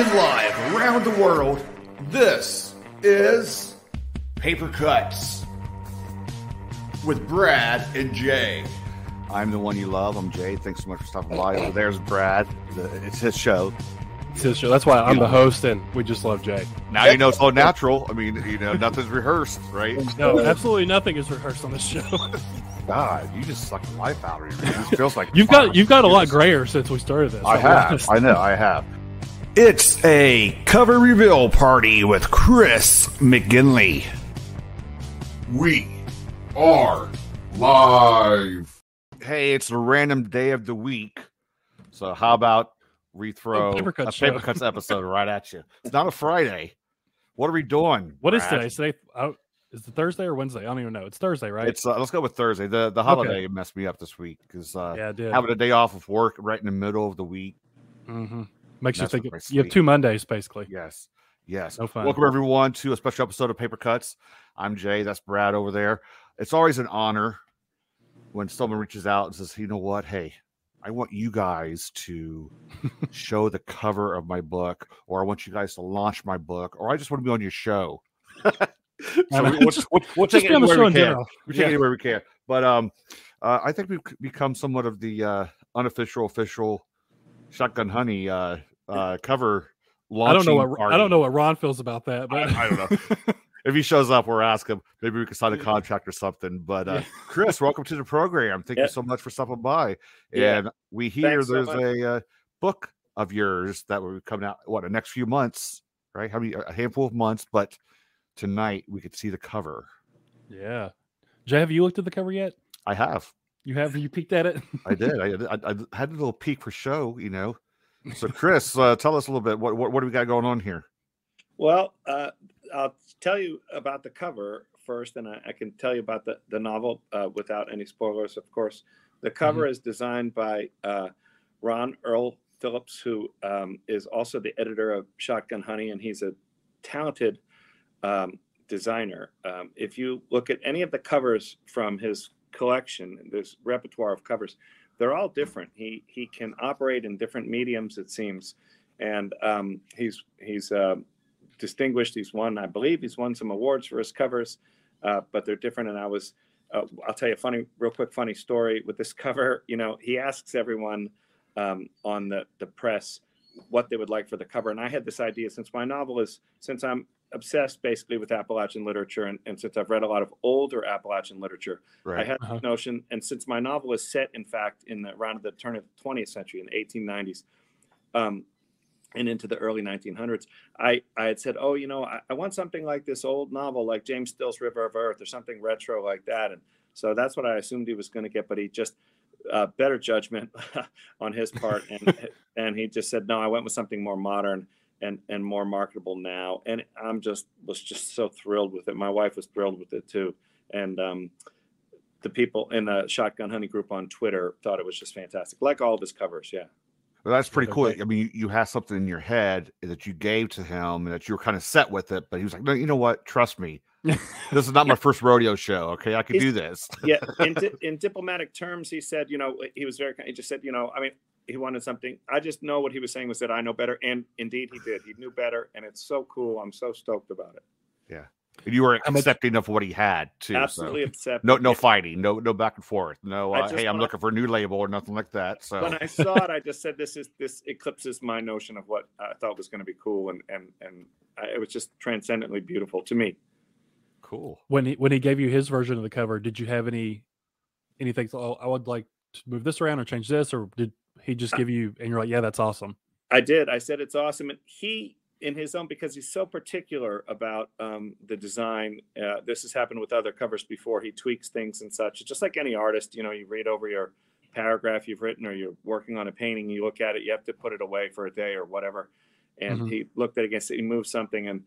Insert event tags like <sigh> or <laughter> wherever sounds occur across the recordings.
Streaming live around the world, this is Paper Cuts with Brad and Jay. I'm the one you love. I'm Jay. Thanks so much for stopping by. Over there's Brad. It's his show. It's his show. That's why I'm the host, and we just love Jay. Now you know it's all natural. I mean, you know, nothing's rehearsed, right? No, absolutely nothing is rehearsed on this show. <laughs> God, you just suck life out of me. It feels like you've fun. got you've got a lot grayer since we started this. I have. I know. I have. It's a cover reveal party with Chris McGinley. We are live. Hey, it's a random day of the week. So how about we throw Oh, Paper a Cuts paper cuts episode right at you? It's not a Friday. What are we doing? What is Brad? today? Is today? Oh, is it Thursday or Wednesday? I don't even know. It's Thursday, right? It's uh, let's go with Thursday. The the holiday messed me up this week because uh, yeah, having a day off of work right in the middle of the week. hmm Makes you think you have two Mondays basically. Yes, yes. No fun. Welcome everyone to a special episode of Paper Cuts. I'm Jay. That's Brad over there. It's always an honor when someone reaches out and says, "You know what? Hey, I want you guys to <laughs> show the cover of my book, or I want you guys to launch my book, or I just want to be on your show." <laughs> so we, will we'll, we'll Just take it anywhere we can. We take Yeah. anywhere we can. But um, uh, I think we've become somewhat of the uh, unofficial, official Shotgun Honey uh, uh, cover. I don't know launching what I don't know what Ron feels about that, I, but I don't know. <laughs> if he shows up, we'll ask him. Maybe we can sign a contract or something. But uh, Chris, welcome to the program. Thank Yeah. you so much for stopping by. Yeah. And we hear Thanks there's much. a uh, book of yours that will be coming out. What the next few months, right? How many? A handful of months. But tonight we could see the cover. yeah. Jay, have you looked at the cover yet? I have. You have you peeked at it? I did. <laughs> I, I, I had a little peek for show. You know. So Chris, uh, tell us a little bit. What, what what do we got going on here? Well, uh, I'll tell you about the cover first, and I, I can tell you about the, the novel uh, without any spoilers, of course. The cover is designed by uh, Ron Earl Phillips, who um, is also the editor of Shotgun Honey, and he's a talented um, designer. Um, if you look at any of the covers from his collection, this repertoire of covers, they're all different. He he can operate in different mediums, it seems, and um, he's he's uh, distinguished. He's won, I believe, he's won some awards for his covers, uh, but they're different. And I was, uh, I'll tell you a funny, real quick, funny story with this <laughs> cover. You know, he asks everyone um, on the the press what they would like for the cover, and I had this idea since my novel is since I'm obsessed basically with Appalachian literature, and, and since I've read a lot of older Appalachian literature, I had Uh-huh. this notion, and since my novel is set, in fact, in the around the turn of the 20th century, in the 1890s, um, and into the early 1900s, I, I had said, oh, you know, I, I want something like this old novel, like James Still's River of Earth, or something retro like that. And so that's what I assumed he was going to get, but he just uh, better judgment <laughs> on his part, and <laughs> and he just said, no, I went with something more modern and and more marketable now. And I'm just was just so thrilled with it. My wife was thrilled with it too, and um, the people in the Shotgun Honey group on Twitter thought it was just fantastic, like all of his covers. Yeah. Well, that's pretty cool. I mean, you, you had something in your head that you gave to him and that you were kind of set with it, but he was like, no, you know what? Trust me. <laughs> This is not my first rodeo show. Okay. I can do this. yeah in, <laughs> di- in diplomatic terms he said you know he was very kind, he just said you know i mean he wanted something i just know what he was saying was that i know better and indeed he did he knew better and it's so cool i'm so stoked about it Yeah, And you were How much- accepting of what he had too. so. absolutely upset No, no fighting, no, no back and forth. No, uh, hey, I'm wanna- looking for a new label or nothing like that. So when i saw it i just said this is this eclipses my notion of what i thought was going to be cool and and and I, it was just transcendently beautiful to me cool. when he when he gave you his version of the cover, did you have any anything? Oh, I would like to move this around or change this, or did he just give you and you're like, yeah, that's awesome. I did. I said it's awesome, and he, in his own, because he's so particular about um, the design. Uh, this has happened with other covers before. He tweaks things and such. Just like any artist, you know, you read over your paragraph you've written, or you're working on a painting, you look at it, you have to put it away for a day or whatever. And Mhm. he looked at it against it. He moved something, and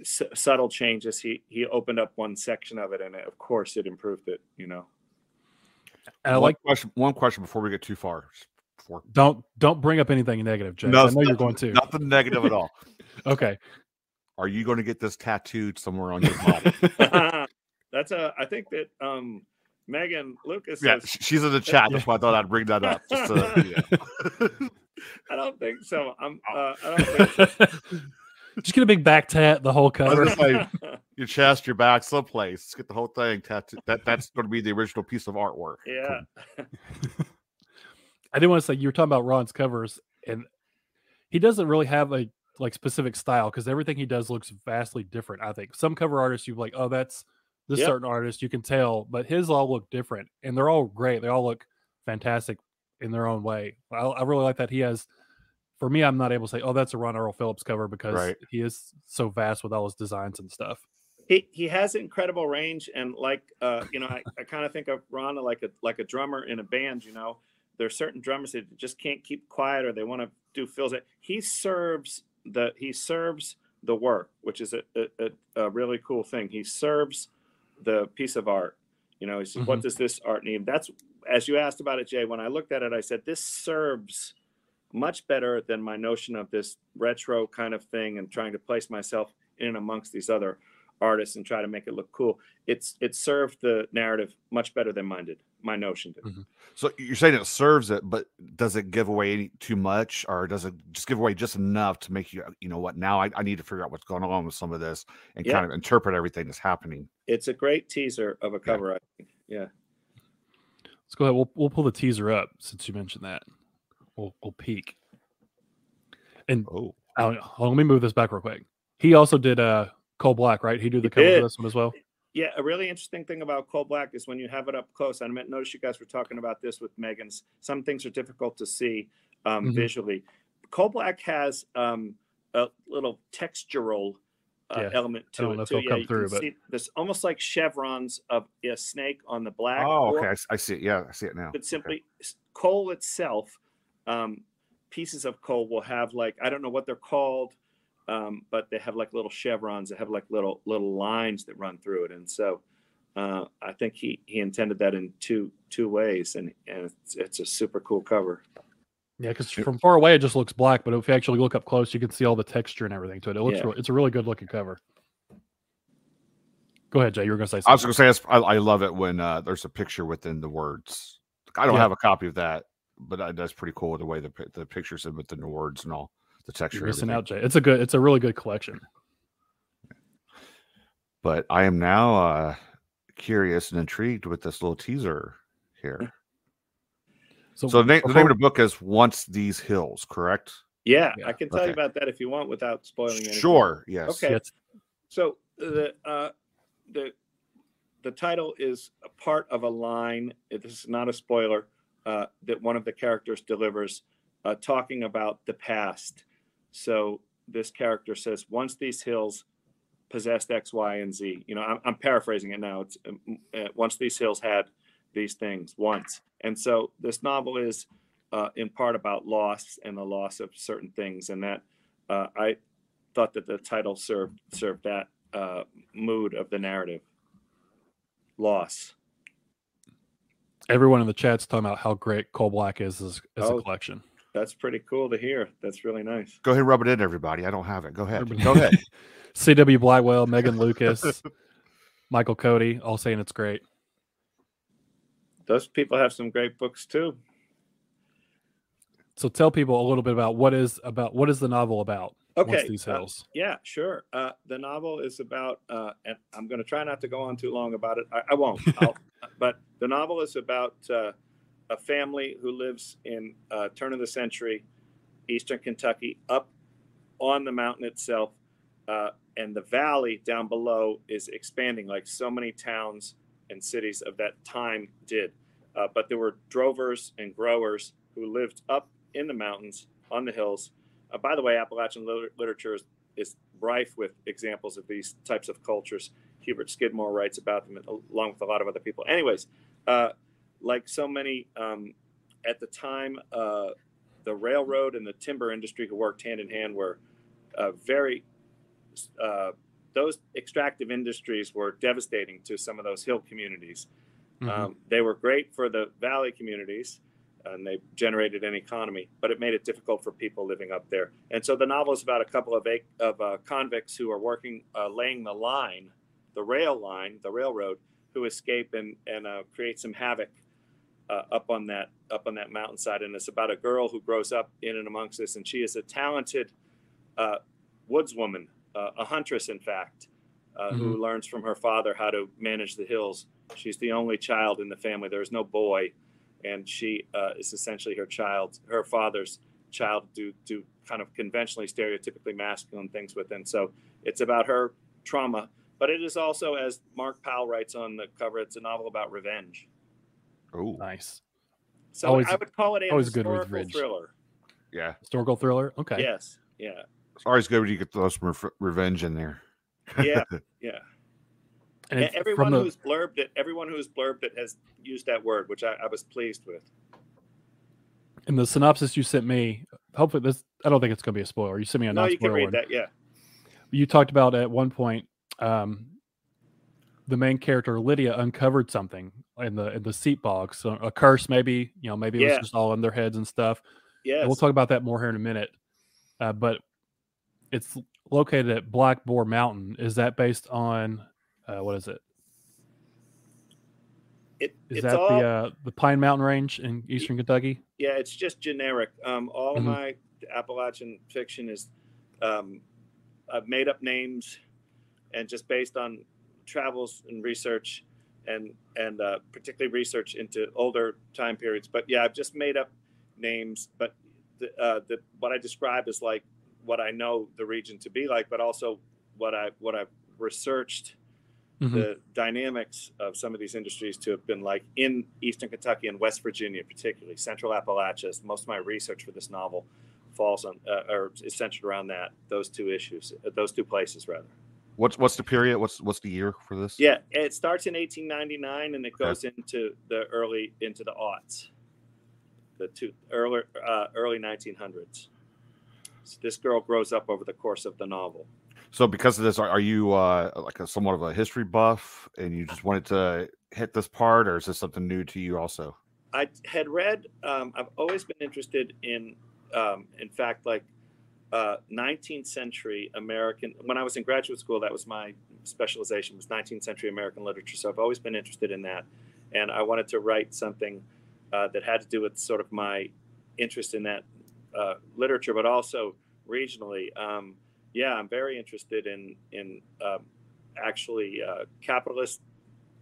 s- subtle changes. He he opened up one section of it, and of course, it improved it. You know. And I one like question. One question before we get too far. Before, don't don't bring up anything negative, Jay. No, I it's know you're going to. nothing negative at all. <laughs> Okay. Are you going to get this tattooed somewhere on your body? <laughs> That's a. I think that um, Megan Lucas. yeah, has- she's in the chat. That's why I thought I'd bring that up. Just, uh, <laughs> yeah. I don't think so. I'm. Uh, I don't think so. Just get a big back tat the whole I cover. was your chest, your back, someplace. Let's get the whole thing tattooed. That that's going to be the original piece of artwork. yeah. I didn't want to say you were talking about Ron's covers, and he doesn't really have a like specific style because everything he does looks vastly different. I think some cover artists you like, oh, that's this Yep. certain artist, you can tell, but his all look different, and they're all great. They all look fantastic in their own way. I, I really like that he has. For me, I'm not able to say, oh, that's a Ron Earl Phillips cover because Right. he is so vast with all his designs and stuff. he he has incredible range and like uh you know i, I kind of think of ron like a like a drummer in a band you know there's certain drummers that just can't keep quiet or they want to do fills it he serves the he serves the work which is a, a, a- really cool thing. He serves the piece of art. You know he says what Mhm. does this art need? That's as you asked about it jay when i looked at it i said this serves much better than my notion of this retro kind of thing and trying to place myself in amongst these other artists and try to make it look cool. It's it served the narrative much better than mine did. My notion did. So you're saying it serves it, but does it give away any, too much, or does it just give away just enough to make you, you know, what? Now I, I need to figure out what's going on with some of this and Yeah. kind of interpret everything that's happening. It's a great teaser of a cover. I think. Yeah. Let's go ahead. We'll we'll pull the teaser up since you mentioned that. We'll we'll peek. And Oh, hold on, let me move this back real quick. He also did uh Coal Black, right? He did the He cover did. for this one as well. Yeah, a really interesting thing about Coal Black is when you have it up close. I noticed you guys were talking about this with Megan's. Some things are difficult to see um, Mhm. visually. Coal Black has um, a little textural uh, Yeah, element I to don't it know if too. they'll Yeah, come through, but- see this almost like chevrons of a snake on the black. oh, or- okay. I, s- I see it. Yeah, I see it now. but simply s- coal itself um, pieces of coal will have like i don't know what they're called um, but they have like little chevrons that have like little little lines that run through it and so uh, i think he he intended that in two two ways and and it's, it's a super cool cover Yeah, because from far away it just looks black, but if you actually look up close, you can see all the texture and everything to it. It looks Yeah. real, it's a really good looking cover. Go ahead, Jay. You were gonna say I was going to say, I, I love it when uh, there's a picture within the words. I don't Yeah. have a copy of that, but uh, that's pretty cool the way the the pictures in within the words and all the texture. You're missing everything. out, Jay. It's a good. It's a really good collection. But I am now uh, curious and intrigued with this little teaser here. So the, na- the name of the book is "Once These Hills," correct? yeah, Yeah, i can tell you about that if you want without spoiling anything Sure. Yes. Okay. Yes. So the uh, the the title is a part of a line. This is not a spoiler uh, that one of the characters delivers, uh, talking about the past. So this character says, "Once these hills possessed X, Y, and Z." You know, I'm, I'm paraphrasing it now. It's um, uh, once these hills had these things once, and so this novel is uh, in part about loss and the loss of certain things, and that uh, I thought that the title served served that uh, mood of the narrative. Loss. Everyone in the chat's talking about how great Coal Black is as, as Oh. a collection. That's pretty cool to hear. That's really nice. Go ahead, and rub it in, everybody. I don't have it. Go ahead. Everybody- Go ahead. <laughs> C.W. Blackwell, Megan Lucas, <laughs> Michael Cody, all saying it's great. Those people have some great books too. So tell people a little bit about what is about what is the novel about? Once Okay. these uh, hills. yeah, sure. Uh, the novel is about, uh, and I'm going to try not to go on too long about it. I, I won't. <laughs> I'll, but the novel is about uh, a family who lives in uh, turn of the century, eastern Kentucky, up on the mountain itself, uh, and the valley down below is expanding like so many towns and cities of that time did. Uh, but there were drovers and growers who lived up in the mountains on the hills. Uh, by the way, Appalachian liter- literature is, is rife with examples of these types of cultures. Hubert Skidmore writes about them along with a lot of other people. Anyways, uh, like so many um, at the time, uh, the railroad and the timber industry who worked hand in hand were uh, very, uh, those extractive industries were devastating to some of those hill communities. Mhm. Um, they were great for the valley communities and they generated an economy, but it made it difficult for people living up there. And so the novel is about a couple of, of uh, convicts who are working, uh, laying the line, the rail line, the railroad, who escape and, and uh, create some havoc uh, up on that up on that mountainside, and it's about a girl who grows up in and amongst this, and she is a talented uh, woodswoman, uh, a huntress, in fact, uh, who learns from her father how to manage the hills. She's the only child in the family. There's no boy, and she uh, is essentially her child, her father's child, do do kind of conventionally, stereotypically masculine things with. And so it's about her trauma, but it is also, as Mark Powell writes on the cover, it's a novel about revenge. Oh, Nice. So Always- I would call it a always good with revenge. thriller. yeah. Historical thriller. Okay. Yes. Yeah. It's always good when you get those some re- revenge in there. Yeah. <laughs> Yeah. And And everyone the, who's blurbed it, everyone who's blurbed it has used that word, which I, I was pleased with. in the synopsis you sent me, hopefully this I don't think it's going to be a spoiler. You sent me a No, non you can spoiler read one. that. Yeah. You talked about at one point um, the main character Lydia uncovered something in the in the seat box, so a curse maybe. You know, maybe it was just all in their heads and stuff. Yeah, we'll talk about that more here in a minute. Uh, but it's located at Black Boar Mountain. Is that based on uh, what is it? it, Is it's that all, the uh, the Pine Mountain Range in eastern Kentucky? Yeah, it's just generic. Um, all Mhm. my Appalachian fiction is um, I've made up names and just based on travels and research and and uh, particularly research into older time periods. But yeah, I've just made up names. But the, uh, the what I describe is like what I know the region to be like, but also what I what I've researched Mhm. the dynamics of some of these industries to have been like in eastern Kentucky and West Virginia, particularly Central Appalachia. Most of my research for this novel falls on uh, or is centered around that those two issues, uh, those two places rather. What's what's the period? What's what's the year for this? Yeah, it starts in 1899 and it Okay. goes into the early into the aughts, the two early uh, early 1900s. So this girl grows up over the course of the novel. So because of this, are, are you uh, like a somewhat of a history buff, and you just wanted to hit this part, or is this something new to you also? I had read. Um, I've always been interested in, um, in fact, like uh, 19th century American. When I was in graduate school, that was my specialization was 19th century American literature. So I've always been interested in that, and I wanted to write something uh, that had to do with sort of my interest in that uh, literature, but also regionally. Um, yeah, I'm very interested in in um, actually uh, capitalist.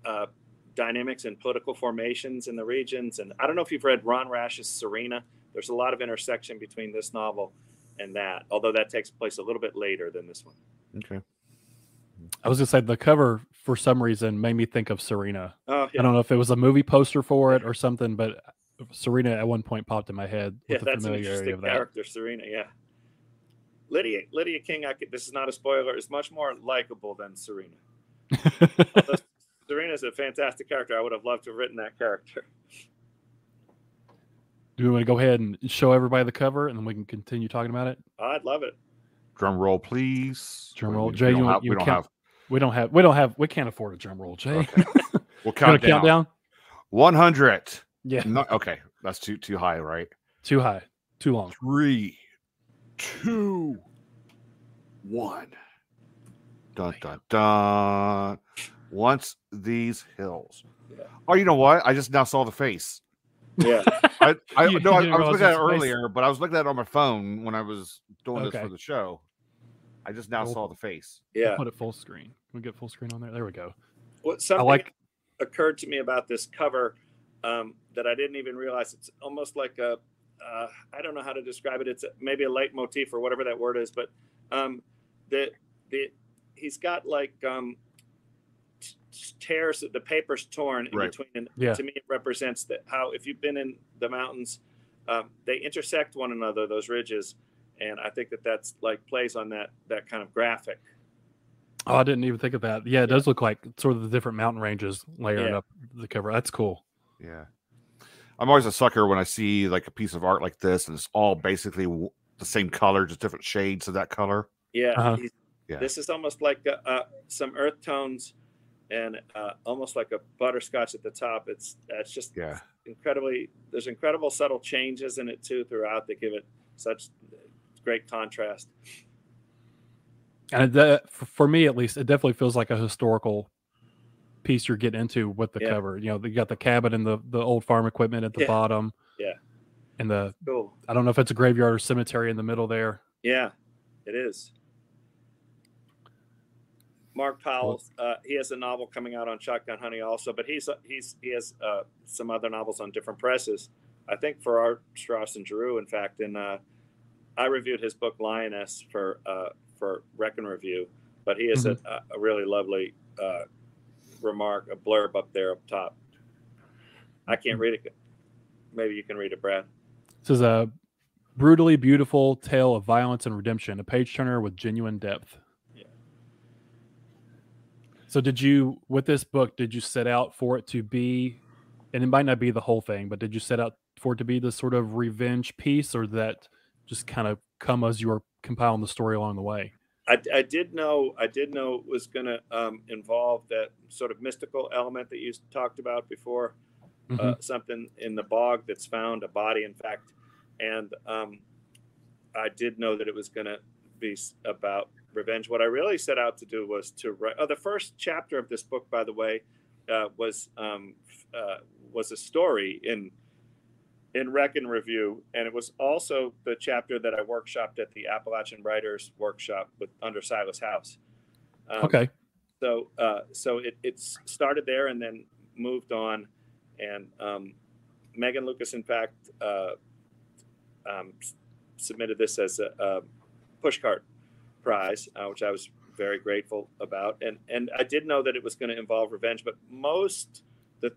Uh, dynamics and political formations in the regions. And I don't know if you've read Ron Rash's Serena. There's a lot of intersection between this novel and that, although that takes place a little bit later than this one. Okay. I was gonna say the cover for some reason made me think of Serena. Oh, I don't know if it was a movie poster for it or something, but Serena at one point popped in my head yeah with the that's an familiarity interesting of that. character, Serena. Yeah. Lydia Lydia King, I could, this is not a spoiler, is much more likable than Serena. <laughs> Serena is a fantastic character. I would have loved to have written that character. Do we want to go ahead and show everybody the cover, and then we can continue talking about it? I'd love it. Drum roll, please. Drum We- roll. we Jay, don't you have- you we don't count- have. We don't have, we don't have, we can't afford a drum roll, Jay. Okay. <laughs> We'll count to count down. down? One hundred. Yeah, No, okay, that's too too high, right? too high, too long. Three, two, one. Dun dun dun. Once these hills. Yeah. Oh, you know what? I just now saw the face. Yeah. <laughs> I, I You- no, I, you I was looking at it it's a earlier, but I was looking at it on my phone when I was doing this for the show. I just now Cool. saw the face. Yeah. Put it full screen. Can we get full screen on there. There we go. What I something like. occurred to me about this cover um, that I didn't even realize. It's almost like a, uh, I don't know how to describe it. It's a, maybe a leitmotif or whatever that word is, but um, the the he's got like um, t- t- tears. The paper's torn in Right. between, and Yeah. to me it represents that how if you've been in the mountains, um, they intersect one another. Those ridges. And I think that that's like plays on that that kind of graphic. Oh, I didn't even think of that. Yeah, it does look like sort of the different mountain ranges layering Yeah. up the cover. That's cool. Yeah. I'm always a sucker when I see like a piece of art like this and it's all basically w- the same color, just different shades of that color. Yeah, Uh-huh. Yeah. this is almost like uh, uh, some earth tones and uh, almost like a butterscotch at the top. It's it's just Yeah. incredibly. There's incredible subtle changes in it too throughout that give it such great contrast. And that, for- for me at least, it definitely feels like a historical piece you're getting into with the Yeah. cover. You know, you got the cabin and the the old farm equipment at the Yeah. bottom. Yeah. And the Cool. I don't know if it's a graveyard or cemetery in the middle there. Yeah, it is. Mark Powell, uh, he has a novel coming out on Shotgun Honey also, but he's he's he has uh, some other novels on different presses. I think for Art Strauss and Giroux, in fact, and uh, I reviewed his book Lioness for uh, for Reckon Review, but he has a, a really lovely uh, remark, a blurb up there up top. I can't read it. Maybe you can read it, Brad. This is a brutally beautiful tale of violence and redemption, a page turner with genuine depth. So did you with this book, did you set out for it to be and it might not be the whole thing, but did you set out for it to be this sort of revenge piece or that just kind of come as you were compiling the story along the way? I, I did know I did know it was going to um, involve that sort of mystical element that you talked about before, uh, Mhm. something in the bog that's found, a body, in fact, and um, I did know that it was going to be about revenge. What I really set out to do was to write. Oh, the first chapter of this book, by the way, uh, was um, uh, was a story in in Reckon Review, and it was also the chapter that I workshopped at the Appalachian Writers Workshop with under Silas House. Um, okay. So, uh, so it it's started there and then moved on, and um, Megan Lucas, in fact, uh, um, submitted this as a, a pushcart prize, uh, which I was very grateful about. And and I did know that it was going to involve revenge, but most the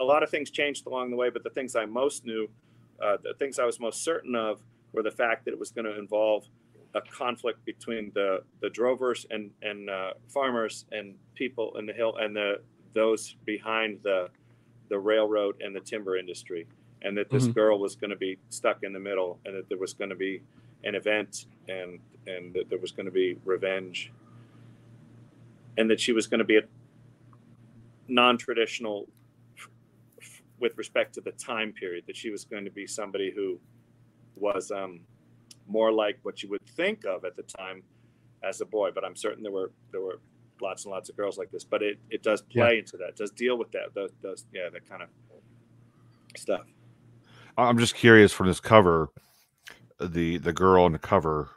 a lot of things changed along the way. But the things I most knew, uh, the things I was most certain of, were the fact that it was going to involve a conflict between the the drovers and and uh, farmers and people in the hill and the those behind the the railroad and the timber industry and that this Mhm. girl was going to be stuck in the middle and that there was going to be an event and and that there was going to be revenge and that she was going to be a non-traditional with respect to the time period that she was going to be somebody who was um, more like what you would think of at the time as a boy but i'm certain there were there were lots and lots of girls like this but it, it does play into that does deal with that does, does yeah that kind of stuff I'm just curious from this cover, the the girl on the cover.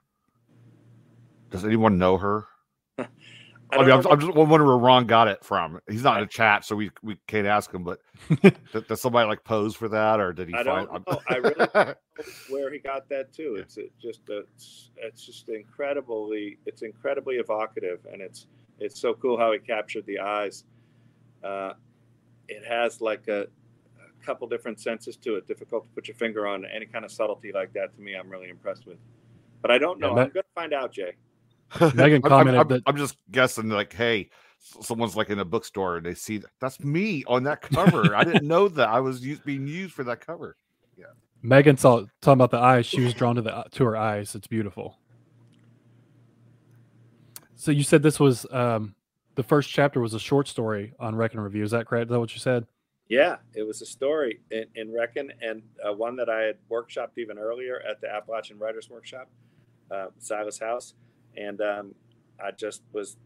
Does anyone know her? <laughs> I I, mean, I'm, I'm just wondering where Ron got it from. He's not in the chat, so we we can't ask him. But <laughs> did, did somebody like pose for that, or did he? I find, don't know. I <laughs> really where he got that too. It's it just a, it's, it's just incredibly it's incredibly evocative, and it's it's so cool how he captured the eyes. Uh, it has like a couple different senses to it. Difficult to put your finger on any kind of subtlety like that. To me, I'm really impressed with. But I don't Yeah, know. that- I'm going to find out, Jay. <laughs> Megan I'm- I'm- commented I'm, that- I'm just guessing, like, hey, someone's like in a bookstore and they see that's me on that cover. I didn't know that I was used, being used for that cover. Yeah. Megan saw talking about the eyes. She was drawn to the to her eyes. It's beautiful. So you said this was um, the first chapter was a short story on Reckon Review. Is that correct? Is that what you said? Yeah, it was a story in, in Reckon and uh, one that I had workshopped even earlier at the Appalachian Writers Workshop, uh, Silas House. And um, I just was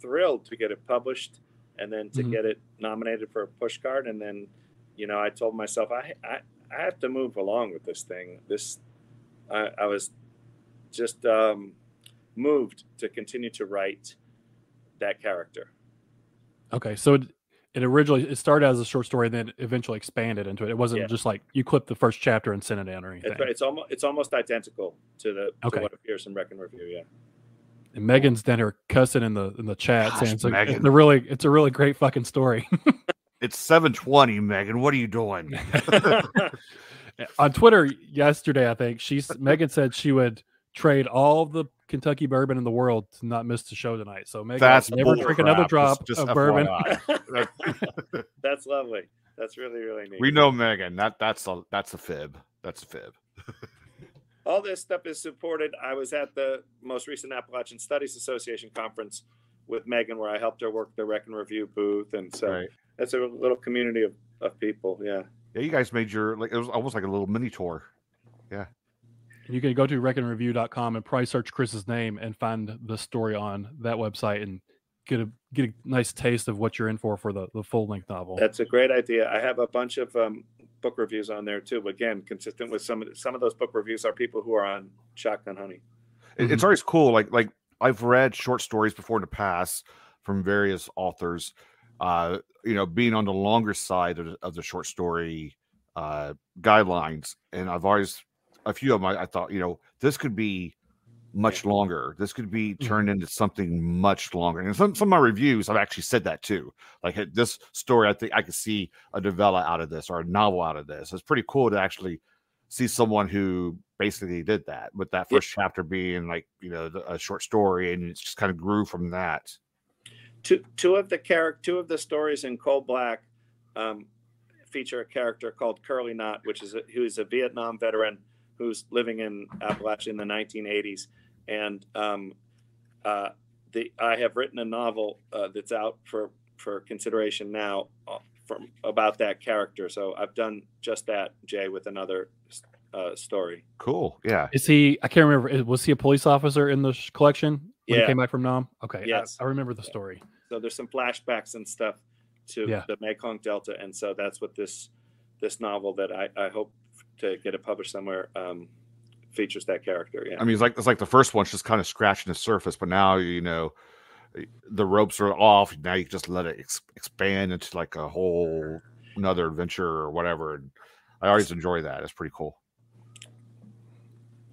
thrilled to get it published and then to Mhm. get it nominated for a pushcart. And then, you know, I told myself, I, I, I have to move along with this thing. This, I, I was just um, moved to continue to write that character. Okay, so it, it originally it started as a short story, and then eventually expanded into it. It wasn't Yeah. just like you clipped the first chapter and sent it in or anything. It's, it's almost it's almost identical to the Okay. to what appears in Reckon Review. Yeah. And Megan's down here cussing in the in the chat Gosh, saying it's a, it's a really it's a really great fucking story. <laughs> It's 720, Megan. What are you doing? <laughs> On Twitter yesterday, I think she's Megan said she would trade all the Kentucky bourbon in the world to not miss the show tonight. So Megan, That's never bull drink another drop Just- of just bourbon. <laughs> <laughs> <laughs> That's lovely. That's really really neat. we know Megan. That that's a that's a fib. That's a fib. all this stuff is supported. I was at the most recent Appalachian Studies Association conference with Megan, where I helped her work the Reckon Review booth, and so Right. it's a little community of, of people. Yeah. Yeah, you guys made your like it was almost like a little mini tour. You can go to reckonreview.com and probably search Chris's name and find the story on that website and get a get a nice taste of what you're in for for the the full length novel. That's a great idea. I have a bunch of um, book reviews on there too. Again, consistent with some of the, some of those book reviews are people who are on Shotgun Honey. It- It's always cool. Like like I've read short stories before in the past from various authors. Uh, you know, being on the longer side of the, of the short story uh, guidelines, and I've always a few of them. I, I thought, you know, this could be much longer. This could be turned into something much longer. And some some of my reviews, I've actually said that too. Like hey, this story, I think I could see a novella out of this or a novel out of this. It's pretty cool to actually see someone who basically did that with that Yeah. first chapter being like you know a short story and it just kind of grew from that two two of the character two of the stories in Coal Black um, feature a character called Curly Knot, which is a, who is a Vietnam veteran who's living in Appalachia in the 1980s, and um, uh, the I have written a novel uh, that's out for for consideration now uh, from about that character. So I've done just that, Jay, with another uh, story. cool yeah Is he? I can't remember. Was he a police officer in the sh- collection when Yeah. he came back from Nam? Okay, I- Yes. I, remember the story. So there's some flashbacks and stuff to Yeah. the Mekong Delta, and so that's what this this novel that I, I hope to get it published somewhere um, features that character. Yeah, i mean it's like it's like the first one's just kind of scratching the surface but now you know the ropes are off now you can just let it ex- expand into like a whole another adventure or whatever and i always enjoy that it's pretty cool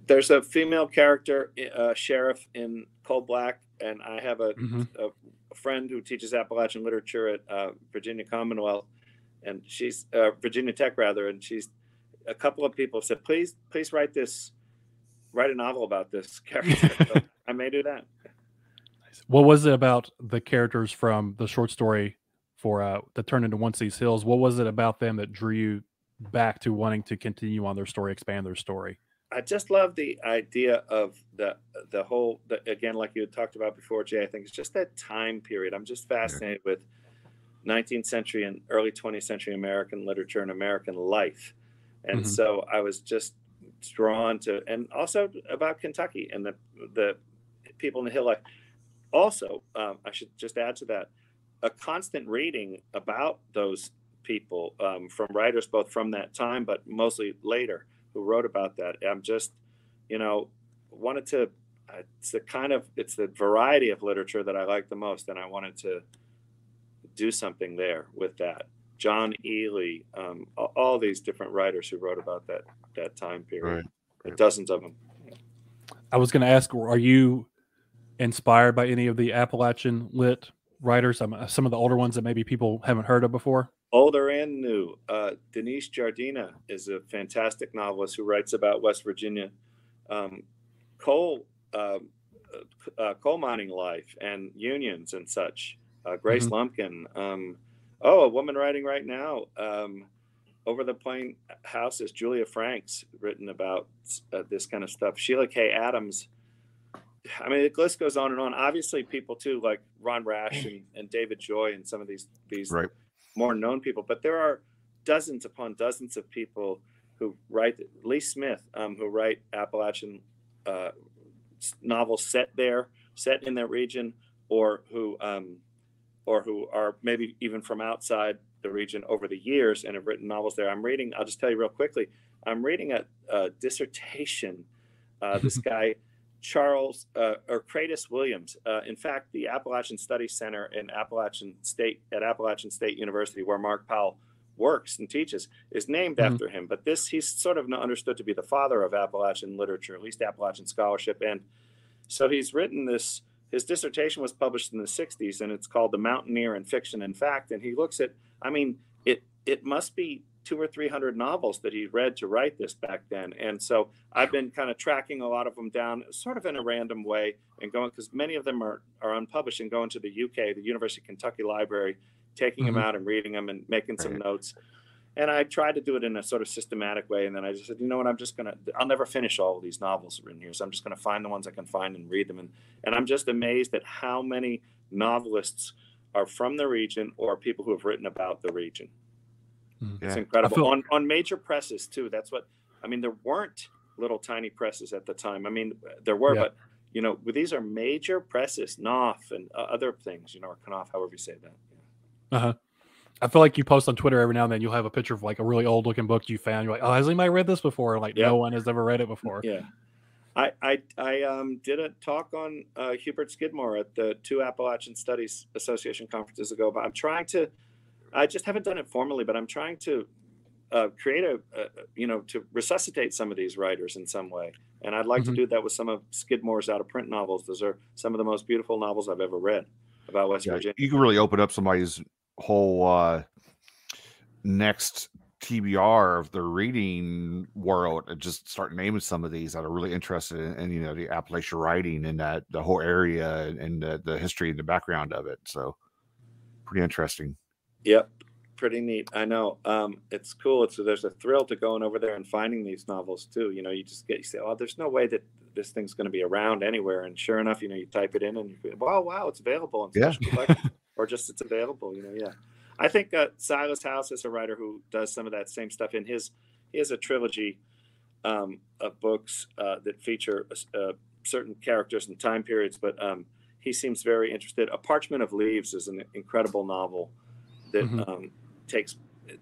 there's a female character, uh, sheriff in Coal Black, and I have a, Mhm. a, a friend who teaches Appalachian literature at uh, Virginia Commonwealth, and she's uh, Virginia Tech rather, and she's a couple of people said, please, please write this, write a novel about this character. so <laughs> I may do that. What was it about the characters from the short story for uh, that turned into Once These Hills? What was it about them that drew you back to wanting to continue on their story, expand their story? I just love the idea of the the whole the, again, like you had talked about before, Jay. I think it's just that time period. I'm just fascinated with 19th century and early 20th century American literature and American life, and Mhm. so I was just drawn to, and also about Kentucky and the the people in the hill life. Also, um, I should just add to that a constant reading about those people um, from writers both from that time, but mostly later who wrote about that. I'm just, you know, wanted to. It's the kind of it's the variety of literature that I like the most, and I wanted to do something there with that. John Ehle, um, all these different writers who wrote about that that time period, Right. dozens of them. I was going to ask, are you inspired by any of the Appalachian lit writers? Um, some of the older ones that maybe people haven't heard of before. older and new. Uh, Denise Giardina is a fantastic novelist who writes about West Virginia um, coal um, uh, uh, coal mining life and unions and such. Uh, Grace Mhm. Lumpkin. Um, oh, a woman writing right now. Um, over the Plain House is Julia Franks, written about uh, this kind of stuff. Sheila Kay Adams. I mean, the list goes on and on. Obviously, people too, like Ron Rash and, and David Joy, and some of these these right more known people, but there are dozens upon dozens of people who write. Lee Smith, um, who write Appalachian uh, novels set there, set in that region, or who um, or who are maybe even from outside the region over the years and have written novels there. I'm reading. I'll just tell you real quickly. I'm reading a, a dissertation. Uh, this <laughs> guy. Charles uh, or Cratis Williams. Uh, in fact, the Appalachian Study Center in Appalachian State at Appalachian State University, where Mark Powell works and teaches, is named Mhm. after him. But this he's sort of understood to be the father of Appalachian literature, at least Appalachian scholarship. And so he's written this. His dissertation was published in the '60s, and it's called "The Mountaineer in Fiction and Fact." And he looks at, I mean, it it must be two or three hundred novels that he read to write this back then. And so I've been kind of tracking a lot of them down, sort of in a random way, and going because many of them are are unpublished, and going to the UK, the University of Kentucky Library, taking them Mhm. out and reading them and making some Right. notes. And I tried to do it in a sort of systematic way, and then I just said, you know what, I'm just gonna, I'll never finish all of these novels written here, so I'm just gonna find the ones I can find and read them. And and I'm just amazed at how many novelists are from the region or people who have written about the region. Mhm. It's Yeah. incredible feel- on on major presses too. That's what I mean. There weren't little tiny presses at the time. I mean, there were, Yeah. but you know, these are major presses, Knopf and uh, other things, you know, or Knopf, however you say that. Uh huh. I feel like you post on Twitter every now and then. You'll have a picture of like a really old looking book you found. You're like, oh, has anybody read this before? And like, Yeah. no one has ever read it before. Yeah. I, I, I um, did a talk on uh, Hubert Skidmore at the two Appalachian Studies Association conferences ago, but I'm trying to, I just haven't done it formally, but I'm trying to uh, create a, a, you know, to resuscitate some of these writers in some way. And I'd like Mhm. to do that with some of Skidmore's out of print novels. Those are some of the most beautiful novels I've ever read about West Yeah, Virginia. you can really open up somebody's whole uh, next TBR of the reading world and just start naming some of these that are really interested in, in you know the Appalachian writing and that the whole area and, the, the history and the background of it. So pretty interesting. Yep, pretty neat. I know. Um, it's cool. It's there's a thrill to going over there and finding these novels too. You know, you just get you say, oh, there's no way that this thing's going to be around anywhere. And sure enough, you know, you type it in and you go, wow, wow, it's available in Yeah. <laughs> or just it's available. You know, yeah. I think uh, Silas House is a writer who does some of that same stuff in his. He has a trilogy um, of books uh, that feature uh, certain characters and time periods, but um, he seems very interested. A Parchment of Leaves is an incredible novel that Mhm. um, takes it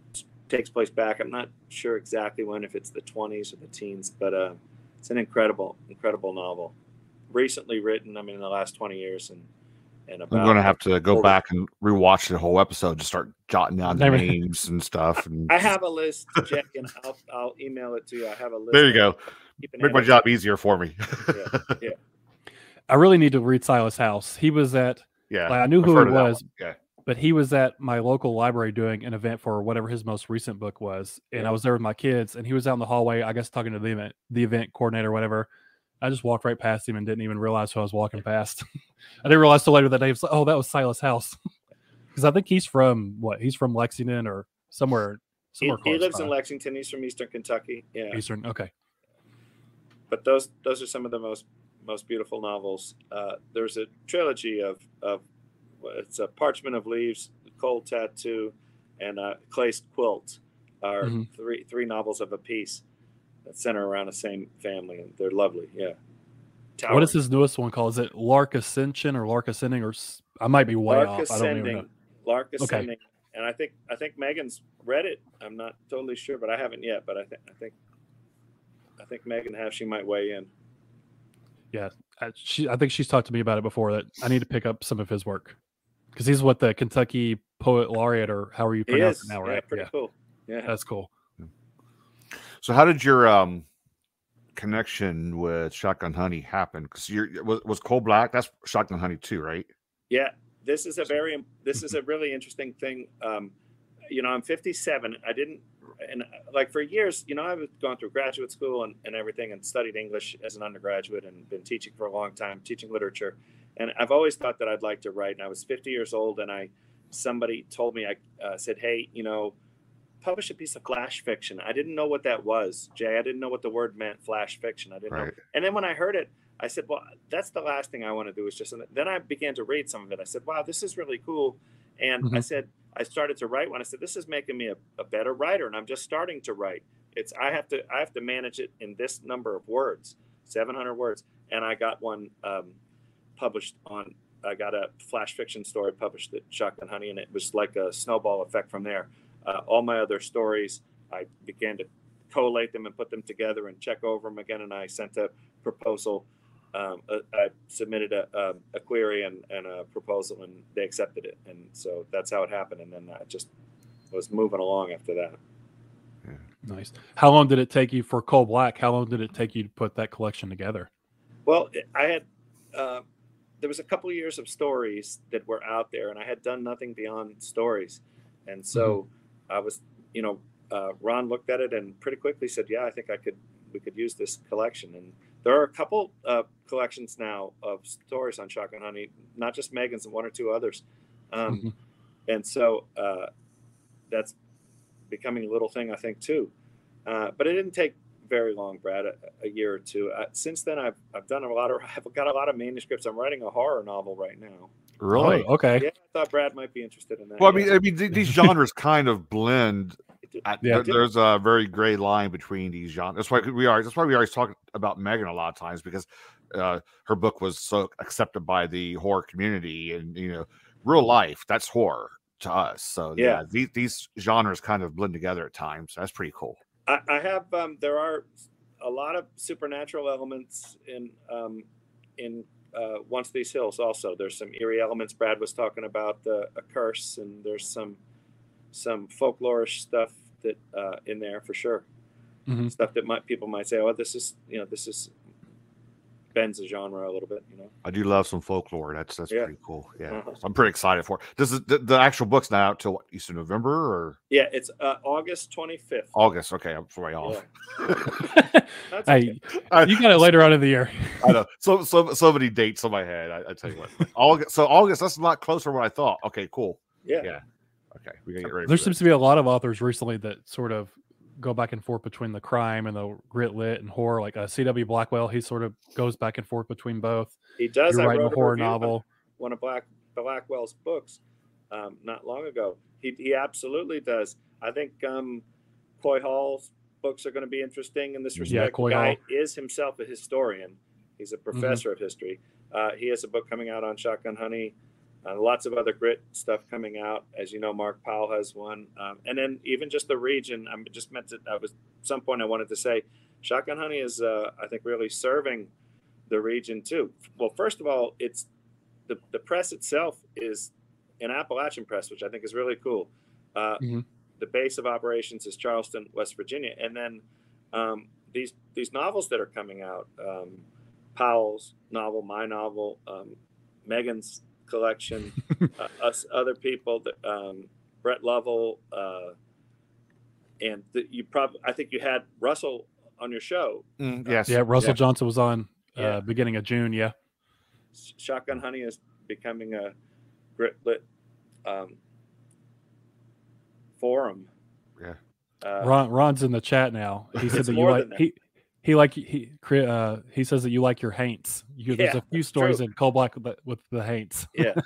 takes place back. I'm not sure exactly when, if it's the 20s or the teens, but uh, it's an incredible, incredible novel. Recently written, I mean, in the last 20 years, and and about. I'm going to have to go back and rewatch the whole episode to start jotting down the names and stuff. And I have a list, Jack, and I'll I'll email it to you. I have a list. there you go. keep Make my edit. job easier for me. Yeah. <laughs> I really need to read Silas House. He was at, yeah, like, I knew I've who heard he was. Yeah. but he was at my local library doing an event for whatever his most recent book was. And Yeah. I was there with my kids, and he was out in the hallway, I guess, talking to the event, the event coordinator, or whatever. I just walked right past him and didn't even realize who I was walking past. <laughs> I didn't realize till later that day. Like, oh, that was Silas House. <laughs> Because I think he's from what? He's from Lexington or somewhere. He, somewhere he close lives in. Lexington. He's from Eastern Kentucky. Yeah. Eastern. Okay. but those those are some of the most most beautiful novels. Uh, there's a trilogy of of it's a Parchment of Leaves, Coal Tattoo, and uh, Clay's Quilt are Mhm. three three novels of a piece that center around the same family, and they're lovely. Yeah. What is his newest one called? Is it Lark Ascension or Lark Ascending? Or I might be way Lark off. I don't even know. Ascending. Lark Okay. Ascending. And I think I think Megan's read it. I'm not totally sure, but I haven't yet. But I think I think I think Megan has. She might weigh in. Yeah, I, she. I think she's talked to me about it before. That I need to pick up some of his work because he's what the Kentucky Poet Laureate or how are you pronouncing pronounce is. it now, Yeah, pretty Yeah, cool. Yeah. that's cool. So how did your um connection with Shotgun Honey happen? Because you're was, was Coal Black? That's Shotgun Honey too, right? Yeah, this is a very this is a <laughs> really interesting thing. Um, you know, I'm 57. I didn't and uh, like for years, you know, I've gone through graduate school and, and everything and studied English as an undergraduate and been teaching for a long time, teaching literature. And I've always thought that I'd like to write. And I was 50 years old and I somebody told me I uh, said, "Hey, you know, publish a piece of flash fiction." I didn't know what that was, Jay. I didn't know what the word meant, flash fiction. I didn't know and then when I heard it, I said, "Well, that's the last thing I want to do." Is just." And then I began to read some of it. I said, "Wow, this is really cool." And I Mhm. said, I started to write one. I said, "This is making me a, a better writer." And I'm just starting to write. It's I have to I have to manage it in this number of words, 700 words. And I got one um, published on. I got a flash fiction story published at Shotgun Honey, and it was like a snowball effect from there. Uh, all my other stories, I began to collate them and put them together and check over them again. And I sent a proposal. Um, uh, I submitted a, a, a query and, and a proposal, and they accepted it. And so that's how it happened. And then I just was moving along after that. Nice. How long did it take you for Coal Black? How long did it take you to put that collection together? Well, I had uh, there was a couple of years of stories that were out there, and I had done nothing beyond stories, and so I was, you know, uh, Ron looked at it and pretty quickly said, "Yeah, I think I could we could use this collection." And there are a couple uh, collections now of stories on Shotgun Honey, not just Megan's and one or two others, um, Mhm. and so uh, that's becoming a little thing I think too. Uh, but it didn't take very long, Brad, a, a year or two. Uh, since then, I've I've done a lot of <laughs> I've got a lot of manuscripts. I'm writing a horror novel right now. Really? Oh, okay. Yeah, I thought Brad might be interested in that. Well, I yeah. mean, I mean, these <laughs> genres kind of blend. At, Yeah. there- there's a very gray line between these genres. That's why we are. That's why we always talk about Megan a lot of times because uh, her book was so accepted by the horror community, and you know, real life that's horror to us. So yeah, Yeah. these, these genres kind of blend together at times. That's pretty cool. I, I have um, there are a lot of supernatural elements in um, in uh, Once These Hills. Also, there's some eerie elements. Brad was talking about the a curse, and there's some some folklorish stuff that uh, in there for sure. Mhm. Stuff that might people might say, "Oh, this is you know this is bends the genre a little bit." You know, I do love some folklore. That's that's Yeah. pretty cool. Yeah, Uh-huh. so I'm pretty excited for it. This is the, the actual book's not out till what, Easter November or yeah, it's uh, August 25th. August. Okay, I'm way off. <laughs> That's hey, okay. You got it later on in the year. <laughs> I know so so so many dates in my head. I, I tell you what, August. So August. That's a lot closer than what I thought. Okay, cool. Yeah. Yeah. Okay, we gotta get ready. There for seems to be a lot of authors recently that sort of go back and forth between the crime and the grit lit and horror. Like uh, C.W. Blackwell, he sort of goes back and forth between both. He does. You're I writing a horror novel. one of Black Blackwell's books um, not long ago. He, he absolutely does. I think um, Coy Hall's books are going to be interesting in this respect. Yeah. Coy guy Hall. is himself a historian. He's a professor of history. Uh, he has a book coming out on Shotgun Honey. Uh, lots of other grit stuff coming out. As you know, Mark Powell has one. Um, and then even just the region, I'm just meant to, I was, some point I wanted to say, Shotgun Honey is, uh, I think, really serving the region too. Well, first of all, it's the, the press itself is an Appalachian press, which I think is really cool. Uh, Mhm. The base of operations is Charleston, West Virginia, and then um, these these novels that are coming out, um, Powell's novel, my novel, um, Megan's collection, <laughs> uh, us other people, that um, Brett Lovell, uh, and the, you probably I think you had Russell on your show. Mm, yes. Yeah, Russell Johnson was on uh, Yeah. beginning of June. Yeah. Shotgun Honey is becoming a grit lit um, forum. Yeah. Uh, Ron Ron's in the chat now. He said that you more like that. he he like he uh he says that you like your haints. You, there's Yeah, a few stories true. in Coal Black with the, with the haints. yeah. <laughs>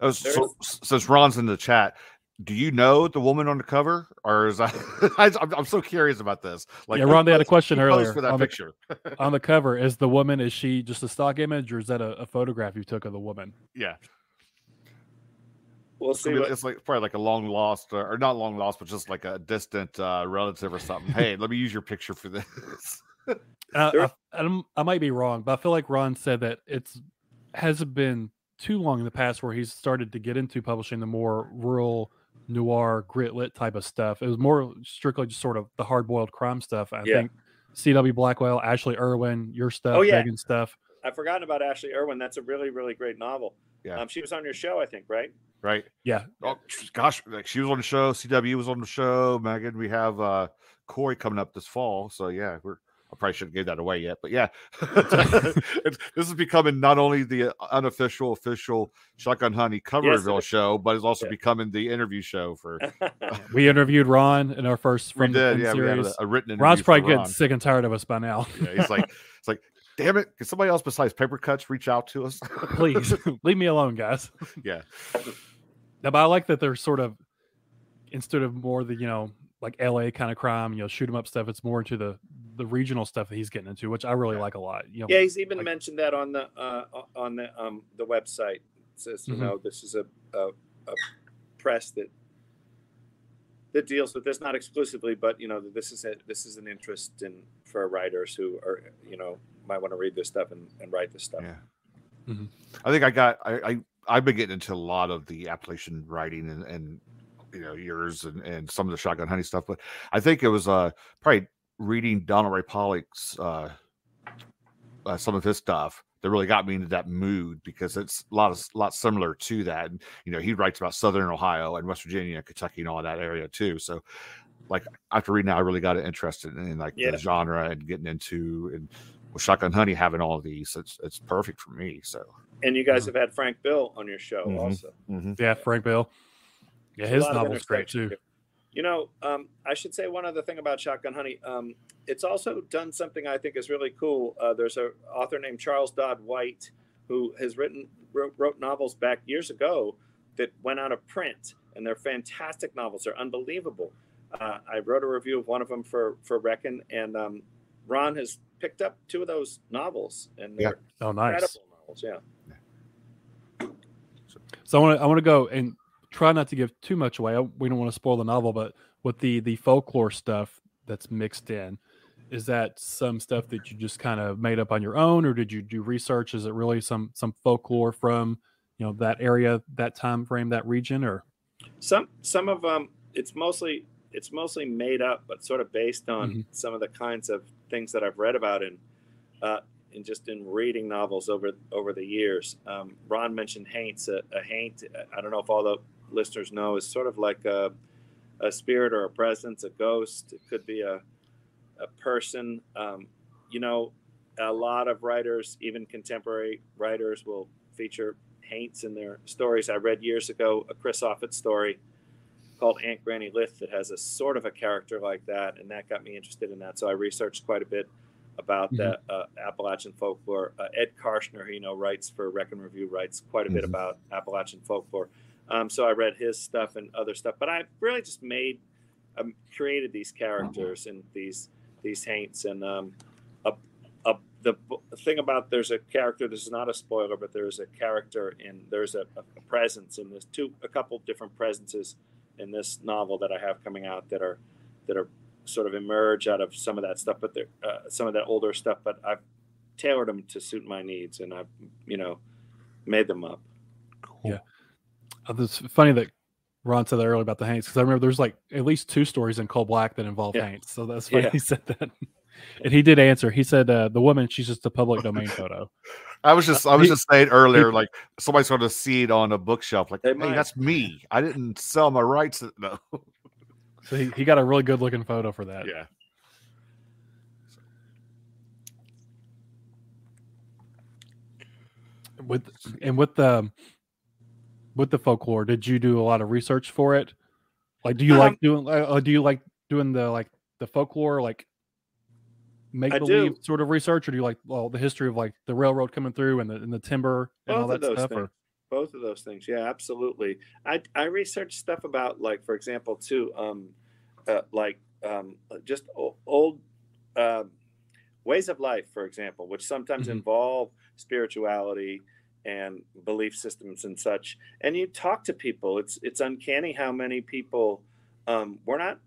Oh, so, since Ron's in the chat, do you know the woman on the cover, or is? <laughs> I, I'm, I'm so curious about this. Like, Yeah, Ron, they had a question earlier for that on the- picture. <laughs> on the cover is the woman is she just a stock image or is that a, a photograph you took of the woman? yeah, We'll it's, see. gonna be- What, it's like probably like a long lost, uh, or not long lost, but just like a distant uh, relative or something. hey, let me use your picture for this. Uh, I, I'm- I might be wrong, but I feel like Ron said that it's hasn't been too long in the past where he's started to get into publishing the more rural noir grit lit type of stuff. It was more strictly just sort of the hard boiled crime stuff. I Yeah. think C.W. Blackwell, Ashley Irwin, your stuff, Oh, yeah. Megan stuff. I've forgotten about Ashley Irwin. That's a really, really great novel. Yeah. Um, she was on your show, I think, right? right? Yeah, Oh gosh, like she was on the show. CW was on the show. Megan, we have uh Corey coming up this fall. So yeah, we're. I probably shouldn't give that away yet, but yeah, <laughs> <laughs> this is becoming not only the uh, unofficial, official Shotgun Honey cover Yes, reveal show, but it's also Yeah. becoming becoming the interview show for. <laughs> we interviewed Ron in our first we from the did, Finn yeah, we had series. a, a written interview. Ron's probably getting Ron. sick and tired of us by now. Yeah, he's like, it's like, damn it! Can somebody else besides Paper Cuts reach out to us? Please leave me alone, guys. yeah, No, but I like that they're sort of instead of more the you know like L.A. kind of crime, you know, shoot 'em up stuff. It's more into the the regional stuff that he's getting into, which I really like a lot. You know, yeah, he's even like- mentioned that on the uh, on the um, the website. It says you Mhm. know this is a, a, a press that that deals with this not exclusively, but you know this is a this is an interest in for writers who are you know might want to read this stuff and, and write this stuff. yeah. Mhm. I think I got I, I I've been getting into a lot of the Appalachian writing and and you know yours and and some of the Shotgun Honey stuff, but I think it was uh probably reading Donald Ray Pollock's uh, uh some of his stuff that really got me into that mood because it's a lot of lot similar to that. And you know, he writes about Southern Ohio and West Virginia, Kentucky, and all that area too. So, like after reading that, I really got interested in, like Yeah. the genre and getting into and with Shotgun Honey having all of these, it's it's perfect for me. So, And you guys have had Frank Bill on your show Mhm. also. yeah, Frank Bill. Yeah, his novel's great intersection too. here. You know, um, I should say one other thing about Shotgun Honey. Um, it's also done something I think is really cool. Uh, there's a author named Charles Dodd White who has written wrote, wrote novels back years ago that went out of print, and they're fantastic novels. They're unbelievable. Uh, I wrote a review of one of them for for Reckon, and um, Ron has picked up two of those novels, and Yeah. they're Oh, nice. incredible novels. Yeah. So I want to I want to go and try not to give too much away. We don't want to spoil the novel, but with the the folklore stuff that's mixed in, is that some stuff that you just kind of made up on your own, or did you do research? Is it really some some folklore from you know that area, that time frame, that region, or Some some of them it's mostly it's mostly made up, but sort of based on Mhm. some of the kinds of things that I've read about in uh, in just in reading novels over over the years. Um, Ron mentioned haints. A, a haint, I don't know if all the listeners know, is sort of like a a spirit or a presence, a ghost. It could be a a person. Um, you know, a lot of writers, even contemporary writers, will feature haints in their stories. I read years ago a Chris Offutt story called Aunt Granny Lith that has a sort of a character like that, and that got me interested in that. So I researched quite a bit about Mhm. the uh, Appalachian folklore. Uh, Ed Karshner, who you know writes for Reckon Review, writes quite a bit Mhm. about Appalachian folklore. Um, so I read his stuff and other stuff, but I really just made, um, created these characters and these these haints and um, a, a, the b- thing about there's a character. This is not a spoiler, but there's a character and there's a, a presence in this two a couple different presences in this novel that I have coming out that are that are sort of emerge out of some of that stuff, but they're uh, some of that older stuff. But I've tailored them to suit my needs, and I've you know made them up. Uh, it's funny that Ron said that earlier about the Haints because I remember there's like at least two stories in Coal Black that involve Yeah. Haints. So that's why Yeah. he <laughs> said that. And he did answer. He said uh, the woman, she's just a public domain <laughs> photo. I was just I was He- just saying earlier, like somebody's going to see it on a bookshelf, like, hey, might. that's me. I didn't sell my rights. to-" <laughs> No. So he, he got a really good looking photo for that. Yeah. With and with the with the folklore, did you do a lot of research for it? Like, do you Um, like doing? Uh, uh, do you like doing the like the folklore like make believe sort of research, or do you like well the history of like the railroad coming through and the and the timber and all both of that stuff? things. Or Both of those things, yeah, absolutely. I I researched stuff about like, for example, too, um, uh, like um, just o- old um ways of life, for example, which sometimes Mhm. involve spirituality and belief systems and such. And you talk to people; it's it's uncanny how many people um, we're not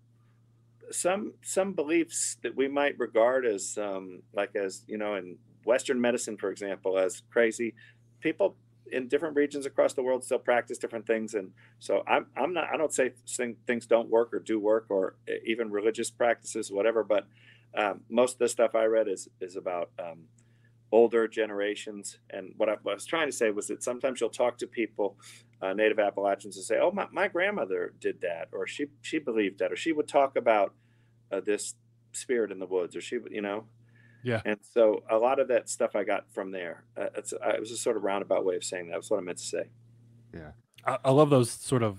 some some beliefs that we might regard as um, like as you know in Western medicine, for example, as crazy. People in different regions across the world still practice different things, and so I'm I'm not I don't say things don't work or do work or e- even religious practices, whatever. But um, most of the stuff I read is is about um, older generations. And what I, what I was trying to say was that sometimes you'll talk to people, uh, native Appalachians, and say, "Oh, my, my grandmother did that," or she she believed that, or she would talk about uh, this spirit in the woods, or she, would- you know. Yeah. And so a lot of that stuff I got from there. Uh, it's uh, it was a sort of roundabout way of saying that. That's what I meant to say. I, I love those sort of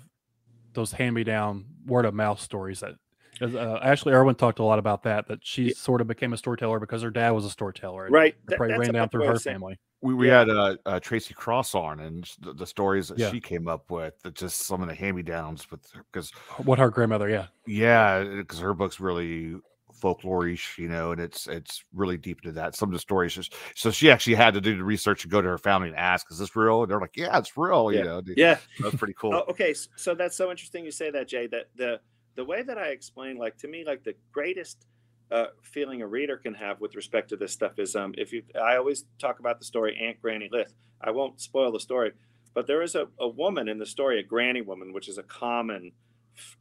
those hand me down word of mouth stories that. Uh, Ashley Irwin talked a lot about that. That she Yeah. sort of became a storyteller because her dad was a storyteller. Right. That- probably ran down through her saying- family. We, we Yeah. had uh, uh, Tracy Cross on, and the, the stories that Yeah. she came up with, that just some of the hand me downs with because What her grandmother, yeah. yeah, because her book's really folklorish, you know, and it's it's really deep into that. Some of the stories just so she actually had to do the research and go to her family and ask, "Is this real?" And they're like, "Yeah, it's real." You Yeah. know, Yeah. that's pretty <laughs> cool. Oh, okay. So that's so interesting you say that, Jay. That the the way that I explain, like to me, like the greatest uh, feeling a reader can have with respect to this stuff is um if you I always talk about the story Aunt Granny Lith. I won't spoil the story, but there is a, a woman in the story, a granny woman, which is a common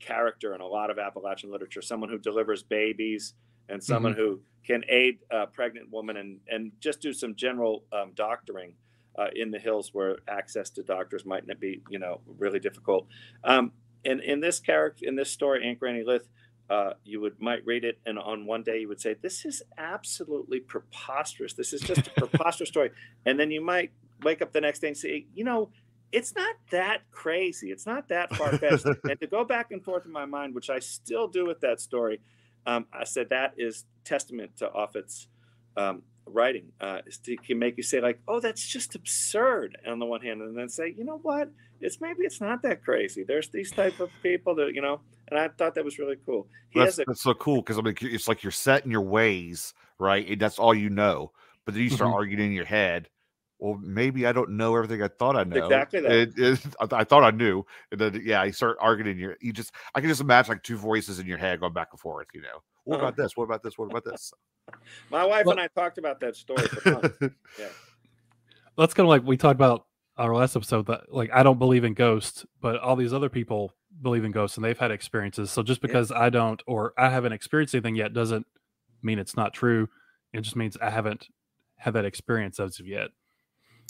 character in a lot of Appalachian literature, someone who delivers babies and someone who can aid a pregnant woman and and just do some general um, doctoring uh, in the hills where access to doctors might not be, you know, really difficult. Um, and in this character, in this story, Aunt Granny Lith, uh, you would might read it, and on one day you would say, "This is absolutely preposterous. This is just a <laughs> preposterous story," and then you might wake up the next day and say, "You know." It's not that crazy. It's not that far fetched. <laughs> and to go back and forth in my mind, which I still do with that story, um, I said that is testament to Offutt's um, writing. Uh, is to, can make you say like, "Oh, that's just absurd." On the one hand, and then say, "You know what? It's maybe it's not that crazy." There's these type of people that you know, and I thought that was really cool. He that's, has a that's so cool because I mean, it's like you're set in your ways, right? And that's all you know. But then you start Mhm. arguing in your head. Well, maybe I don't know everything I thought I know. Exactly that. It, it, <laughs> I, I thought I knew, and then yeah, you start arguing in your. You just I can just imagine like two voices in your head going back and forth. You know, what Uh-huh. about this? What about this? What about this? My wife Well- and I talked about that story for months. <laughs> That's kind of like we talked about our last episode that like I don't believe in ghosts, but all these other people believe in ghosts and they've had experiences. So just Yeah. because I don't or I haven't experienced anything yet doesn't mean it's not true. It just means I haven't had that experience as of yet.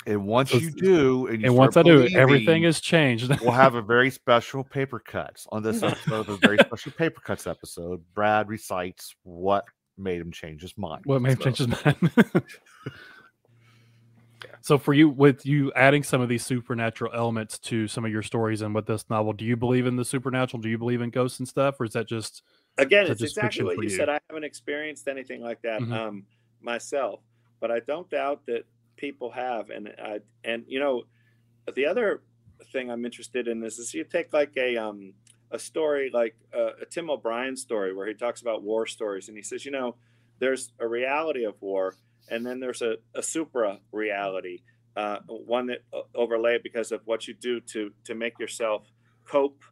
And once you do, and, you and once I do, everything believing, has changed. we'll have a <laughs> very special paper cuts on this <laughs> episode. A very special paper cuts episode. Brad recites what made him change his mind. what made So, change his mind? <laughs> so for you, with you adding some of these supernatural elements to some of your stories and with this novel, do you believe in the supernatural? Do you believe in ghosts and stuff, or is that just Again, So it's just exactly fiction what for you, you. said. I haven't experienced anything like that Mhm. um, myself, but I don't doubt that people have. And I, and you know, the other thing I'm interested in is, is you take like a um, a story like uh, a Tim O'Brien story where he talks about war stories, and he says, you know, there's a reality of war, and then there's a, a supra reality, uh, one that overlay because of what you do to to make yourself cope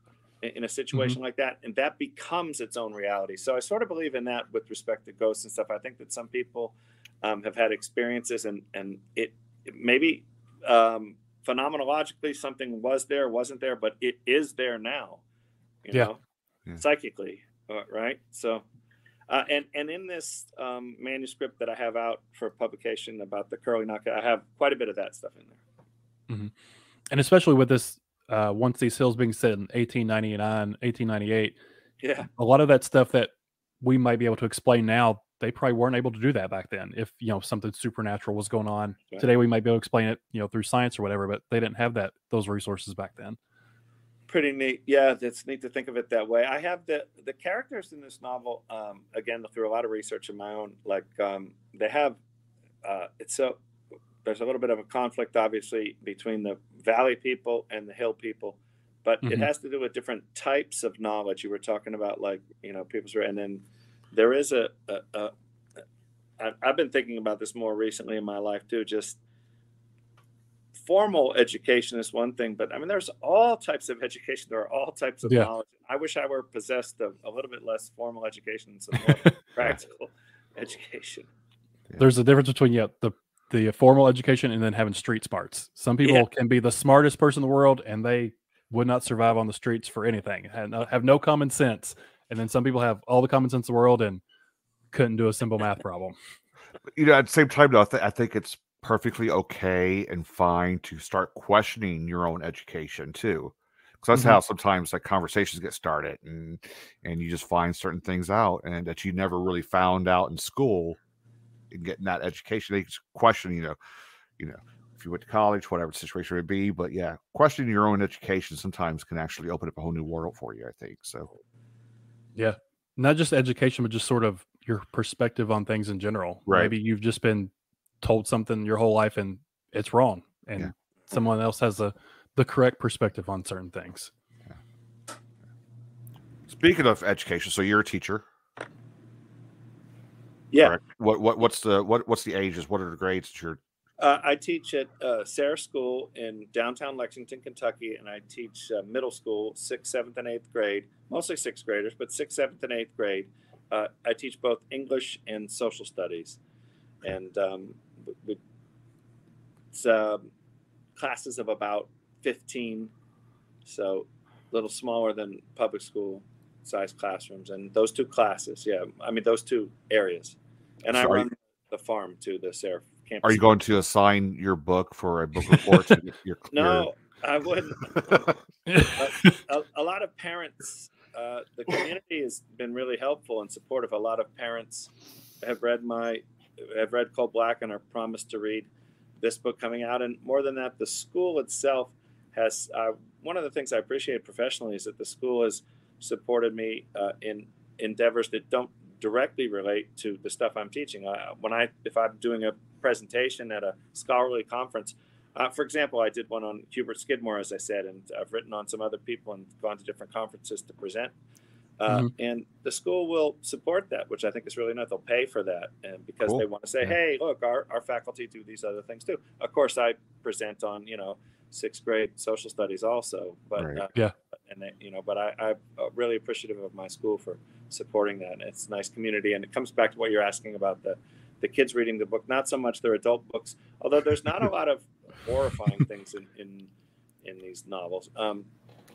in, in a situation like that, and that becomes its own reality. So I sort of believe in that with respect to ghosts and stuff. I think that some people um, have had experiences, and and it, it maybe um, phenomenologically something was there, wasn't there, but it is there now. You Yeah. know, Yeah. psychically, uh, right? So. Uh, and and in this um, manuscript that I have out for publication about the curly knockout, I have quite a bit of that stuff in there. and especially with this uh, once these hills being set in 1899 1898 Yeah, a lot of that stuff that we might be able to explain now they probably weren't able to do that back then if you know something supernatural was going on Right. today we might be able to explain it you know through science or whatever but they didn't have that those resources back then pretty neat. Yeah, it's neat to think of it that way. I have the the characters in this novel. Um, again, through a lot of research of my own, like um, they have. Uh, it's so there's a little bit of a conflict, obviously, between the valley people and the hill people, but it Mhm. has to do with different types of knowledge. You were talking about, like you know, people's and then there is a. a, a I- I've been thinking about this more recently in my life too. Just formal education is one thing, but I mean, there's all types of education. There are all types of Yeah. knowledge. I wish I were possessed of a little bit less formal education and some <laughs> more practical education. there's a difference between yeah the the formal education and then having street smarts some people Yeah. can be the smartest person in the world and they would not survive on the streets for anything have no, have no common sense and then some people have all the common sense in the world and couldn't do a simple math <laughs> problem you know, at the same time, though, I, th- I think it's perfectly okay and fine to start questioning your own education too, because that's Mhm. how sometimes like conversations get started, and and you just find certain things out and that you never really found out in school, and getting that education. They question, you know, you know, if you went to college, whatever the situation would be. But yeah, questioning your own education sometimes can actually open up a whole new world for you. I think so. Not just education but just sort of your perspective on things in general Right. maybe you've just been told something your whole life and it's wrong and Yeah. someone else has a the correct perspective on certain things Speaking of education, so you're a teacher. Yeah, correct? What what what's the what what's the ages? What are the grades that you're uh, I teach at uh, Sayre School in downtown Lexington, Kentucky, and I teach uh, middle school, sixth, seventh, and eighth grade, mostly sixth graders, but sixth, seventh, and eighth grade. Uh, I teach both English and social studies, and um, w- w- it's um, classes of about fifteen, so a little smaller than public school size classrooms. And those two classes, yeah, I mean those two areas, and I So run the farm to the Sarah campus. Are you going to assign your book for a book report? to your, <laughs> your, No, I wouldn't. your- <laughs> a, a lot of parents, uh, the community has been really helpful and supportive. A lot of parents have read my, have read Coal Black and are promised to read this book coming out. And more than that, the school itself has. Uh, one of the things I appreciate professionally is that the school has supported me uh, in endeavors that don't directly relate to the stuff I'm teaching. Uh, when I, if I'm doing a presentation at a scholarly conference, uh, for example, I did one on Hubert Skidmore, as I said, and I've written on some other people and gone to different conferences to present. Uh, Mhm. And the school will support that, which I think is really nice. They'll pay for that, and because Cool. they want to say, Yeah. "Hey, look, our, our faculty do these other things too." Of course, I present on you know sixth grade social studies also, but Right. uh, Yeah. and they, you know, but I, I'm uh, really appreciative of my school for supporting that. And it's a nice community, and it comes back to what you're asking about the the kids reading the book, not so much their adult books, although there's not a lot of horrifying things in in in these novels. Um,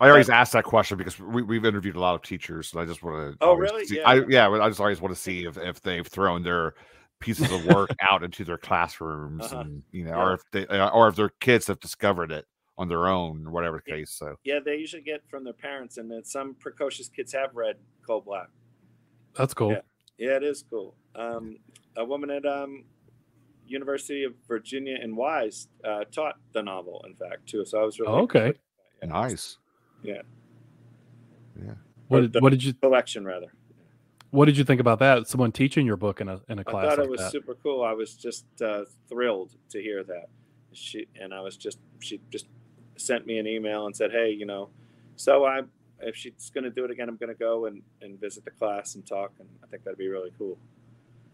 I always ask that question because we, we've interviewed a lot of teachers, and I just want to. Oh, really? See, Yeah. I, yeah. I just always want to see if, if they've thrown their pieces of work <laughs> out into their classrooms, Uh-huh. and you know, Yeah. or if they, uh, or if their kids have discovered it on their own, or whatever the Yeah. case. So, yeah, they usually get from their parents, and then some precocious kids have read Coal Black. That's cool. Yeah. Yeah, it is cool. Um, a woman at um, University of Virginia in Wise uh, taught the novel, in fact, too. So I was really Oh, okay. Yeah. nice. What Or did, the- what did you collection rather. What did you think about that? Someone teaching your book in a in a I class I thought like it was that. super cool. I was just uh, thrilled to hear that. She and I was just she just sent me an email and said, "Hey, you know, so I if she's going to do it again, I'm going to go and and visit the class and talk, and I think that'd be really cool."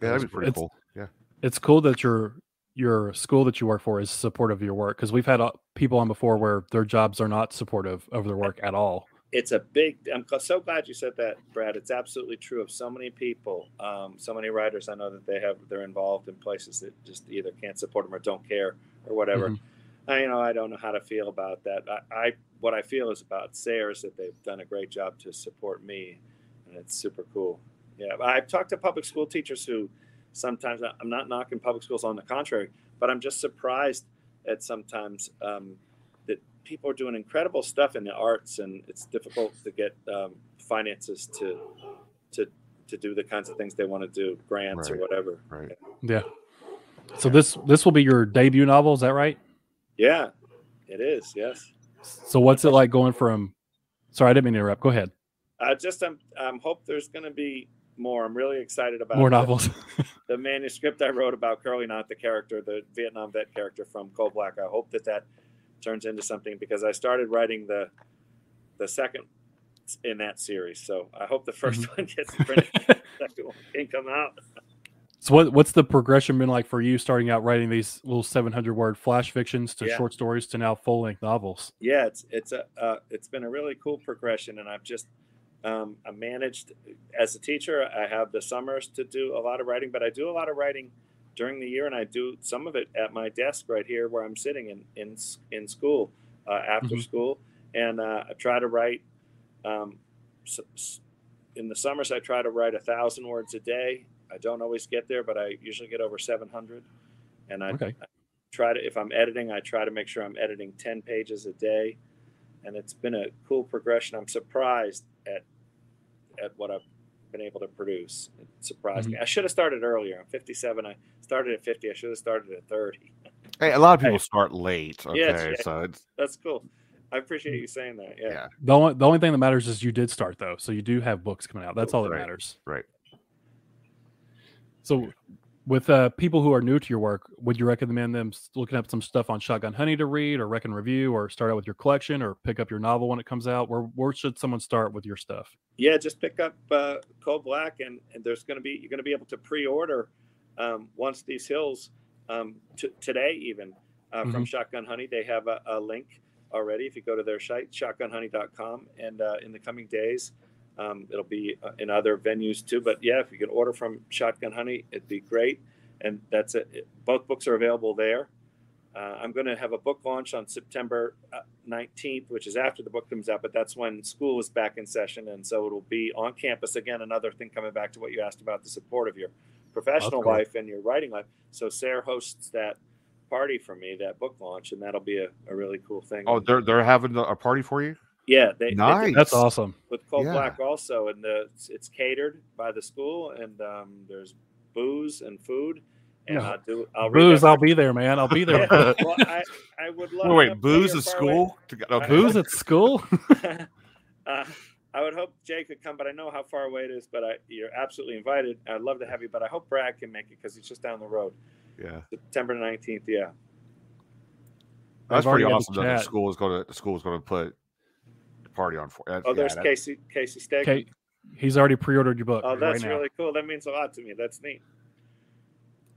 Yeah, that'd be pretty It's- cool. Yeah. it's cool that your your school that you work for is supportive of your work because we've had uh, people on before where their jobs are not supportive of their work at all. it's a big i'm so glad you said that brad it's absolutely true of so many people um, so many writers i know that they have they're involved in places that just either can't support them or don't care or whatever Mhm. I, you know i don't know how to feel about that I, I what i feel is about Sayre's that they've done a great job to support me and it's super cool yeah i've talked to public school teachers who sometimes i'm not knocking public schools on the contrary but i'm just surprised at sometimes um, that people are doing incredible stuff in the arts, and it's difficult to get um, finances to to to do the kinds of things they want to do, grants or whatever. Right. Yeah. So this this will be your debut novel, is that right? Yeah, it is. Yes. So what's it like going from? Sorry, I didn't mean to interrupt. Go ahead. I just I'm I'm hope there's going to be more. I'm really excited about More the- novels. <laughs> the manuscript I wrote about Curly Knott, the character, the Vietnam vet character from Coal Black. I hope that that turns into something because I started writing the the second in that series. So I hope the 1st Mm-hmm. one gets printed. <laughs> the second one can come out. so what what's the progression been like for you starting out writing these little 700 word flash fictions to Yeah. short stories to now full length novels? Yeah, it's it's a uh, it's been a really cool progression, and I've just um, I managed as a teacher. I have the summers to do a lot of writing, but I do a lot of writing during the year, and I do some of it at my desk right here where I'm sitting in in in school uh, after Mhm. school, and uh, I try to write. Um, in the summers, I try to write a thousand words a day. I don't always get there, but I usually get over seven hundred, and I, Okay. I try to if i'm editing i try to make sure i'm editing 10 pages a day and it's been a cool progression i'm surprised at at what i've been able to produce it surprised mm-hmm. me i should have started earlier i'm 57 i started at 50 i should have started at 30 Hey, a lot of <laughs> people Hey. start late. Okay, Yeah, it's- yeah. so it's that's cool i appreciate you saying that yeah, yeah, The only the only thing that matters is you did start though, so you do have books coming out. That's all that Right. matters. right. So, with uh, people who are new to your work, would you recommend them looking up some stuff on Shotgun Honey to read, or Reckon Review, or start out with your collection, or pick up your novel when it comes out? Where where should someone start with your stuff? yeah just pick up uh, cold black and, and there's going to be you're going to be able to pre-order um, once these hills um, t- today even uh, from shotgun honey they have a, a link already if you go to their site shotgunhoney.com and uh, in the coming days um, it'll be uh, in other venues too but yeah if you can order from shotgun honey it'd be great and that's it both books are available there uh, I'm going to have a book launch on September uh, 19th, which is after the book comes out, but that's when school is back in session. And so it'll be on campus again. Another thing coming back to what you asked about the support of your professional cool. life and your writing life. So Sayre hosts that party for me, that book launch, and that'll be a, a really cool thing. Oh, they're they're having a party for you. Yeah, they, they Nice. did That's awesome. with Coal Yeah. Black also, and the, it's, it's catered by the school, and um, there's booze and food. And No. I'll do. I'll Booze, I'll be there, man. I'll be there. <laughs> Yeah, <laughs> well, I, I would love. Wait, to wait, booze at school? To go- okay. Booze at school? uh, I would hope Jay could come, but I know how far away it is. But I, you're absolutely invited. I'd love to have you, but I hope Brad can make it because he's just down the road. Yeah, September 19th. Yeah. that's I've pretty awesome. That the school is going to the school is going to put the party on for. that's- Oh, yeah, there's that- Casey Casey Steak. Kate, He's already pre-ordered your book Oh, that's right really cool. That means a lot to me. That's neat.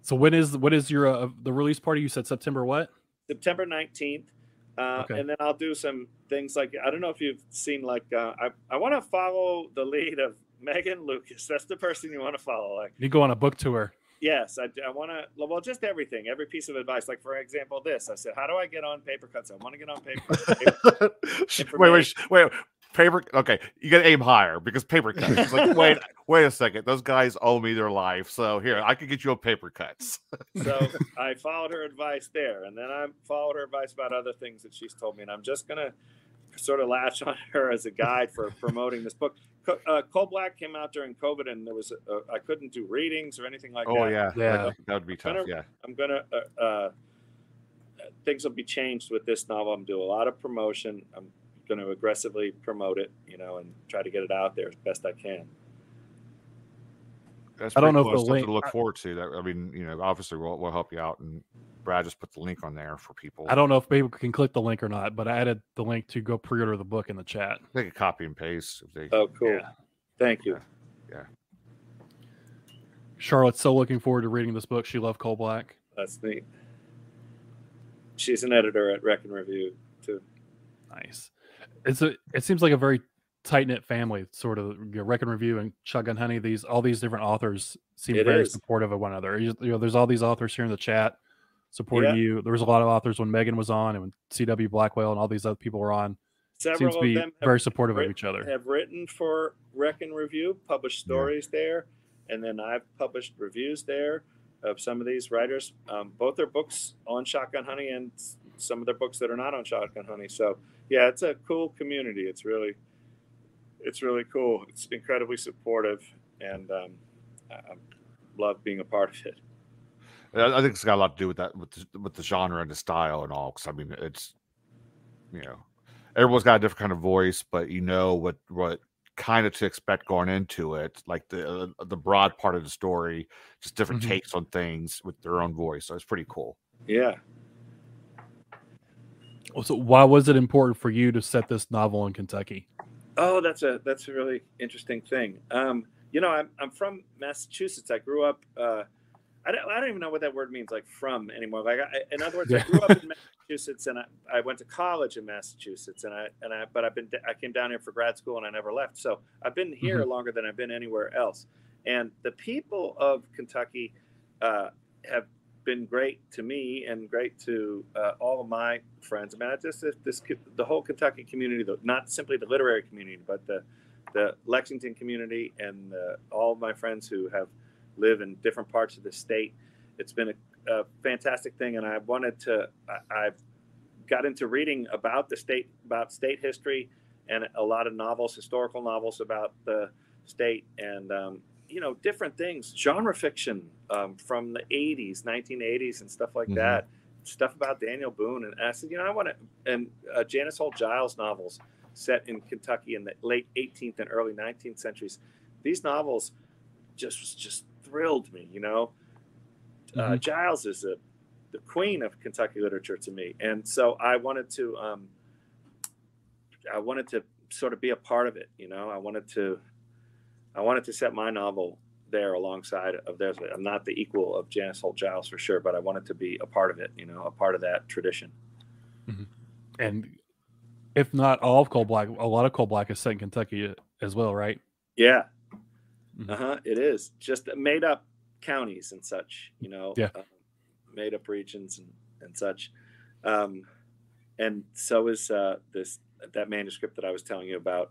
So when is what is your uh, the release party? You said September what? September 19th. Uh, Okay. And then I'll do some things like I don't know if you've seen like uh, I I want to follow the lead of Megan Lucas. That's the person you want to follow. Like You go on a book tour. Yes, I, I want to well just everything, every piece of advice. Like for example, this I said, how do I get on paper cuts? I want to get on paper. <laughs> wait, wait, wait. Paper. Okay, you got to aim higher because paper cuts. It's like, <laughs> wait, wait a second. Those guys owe me their life. So here, I could get you a paper cuts. <laughs> so I followed her advice there, and then I followed her advice about other things that she's told me, and I'm just gonna sort of latch on her as a guide for promoting this book. Co- Uh, Coal Black came out during COVID, and there was I couldn't do readings or anything like that. Oh that. yeah, Yeah. That, that would be tough. Gonna- Yeah. I'm gonna uh, uh, things will be changed with this novel. I'm doing a lot of promotion. I'm going to aggressively promote it, you know, and try to get it out there as best I can. That's I don't pretty know if cool. the Something link- to look forward to. That I mean, you know, obviously we'll, we'll help you out, and Brad just put the link on there for people. I don't know if people can click the link or not, but I added the link to go pre-order the book in the chat. They could copy and paste if they. Oh, cool. Yeah. Thank you. Yeah. Charlotte's so looking forward to reading this book. She loved Coal Black. That's neat. She's an editor at Reckon Review too. Nice. It's a. It seems like a very tight knit family. Sort of. You know, and Review and Shotgun Honey. These all these different authors seem It very is. supportive of one another. You you know, there's all these authors here in the chat supporting Yeah. you. There was a lot of authors when Megan was on, and when C.W. Blackwell and all these other people were on. Several seems to of be them very supportive of each other. have written for Reckon Review, published Yeah. stories there, and then I've published reviews there of some of these writers. Um, both their books on Shotgun Honey and some of their books that are not on Shotgun Honey. So yeah, it's a cool community. It's really, it's really cool. It's incredibly supportive, and um, I, I love being a part of it. I I think it's got a lot to do with that, with the, with the genre and the style and all. Because I mean, it's you know, everyone's got a different kind of voice, but you know what what kind of to expect going into it, like the uh, the broad part of the story, just different Mhm. takes on things with their own voice. So it's pretty cool. Yeah. So why was it important for you to set this novel in Kentucky? Oh, that's a that's a really interesting thing. Um, you know, I'm I'm from Massachusetts. I grew up. Uh, I don't I don't even know what that word means, like from anymore. Like, I, in other words, I grew up in Massachusetts, and I, I went to college in Massachusetts, and I and I but I've been I came down here for grad school, and I never left. So I've been here longer than I've been anywhere else. And the people of Kentucky uh, have been great to me and great to uh, all of my friends. I mean, I just this, the whole Kentucky community, the, not simply the literary community, but the the Lexington community and uh, all of my friends who have live in different parts of the state. It's been a, a fantastic thing, and I wanted to. I, I've got into reading about the state, about state history, and a lot of novels, historical novels about the state, and um, you know, different things, genre fiction um, from the '80s, 1980s, and stuff like Mhm. that. Stuff about Daniel Boone, and I said, you know, I want to, and uh, Janice Holt Giles novels set in Kentucky in the late 18th and early 19th centuries. These novels just just thrilled me. You know, uh, Mhm. Giles is a, the queen of Kentucky literature to me, and so I wanted to um, I wanted to sort of be a part of it. You know, I wanted to I wanted to set my novel there alongside of theirs. I'm not the equal of Janice Holt Giles for sure, but I wanted to be a part of it. You know, a part of that tradition. And if not all of Coal Black, a lot of Coal Black is set in Kentucky uh, as well, right? Yeah. Mhm. Uh huh. It is just made up counties and such, you know, Yeah. uh, made up regions and, and such. Um, and so is uh, this that manuscript that I was telling you about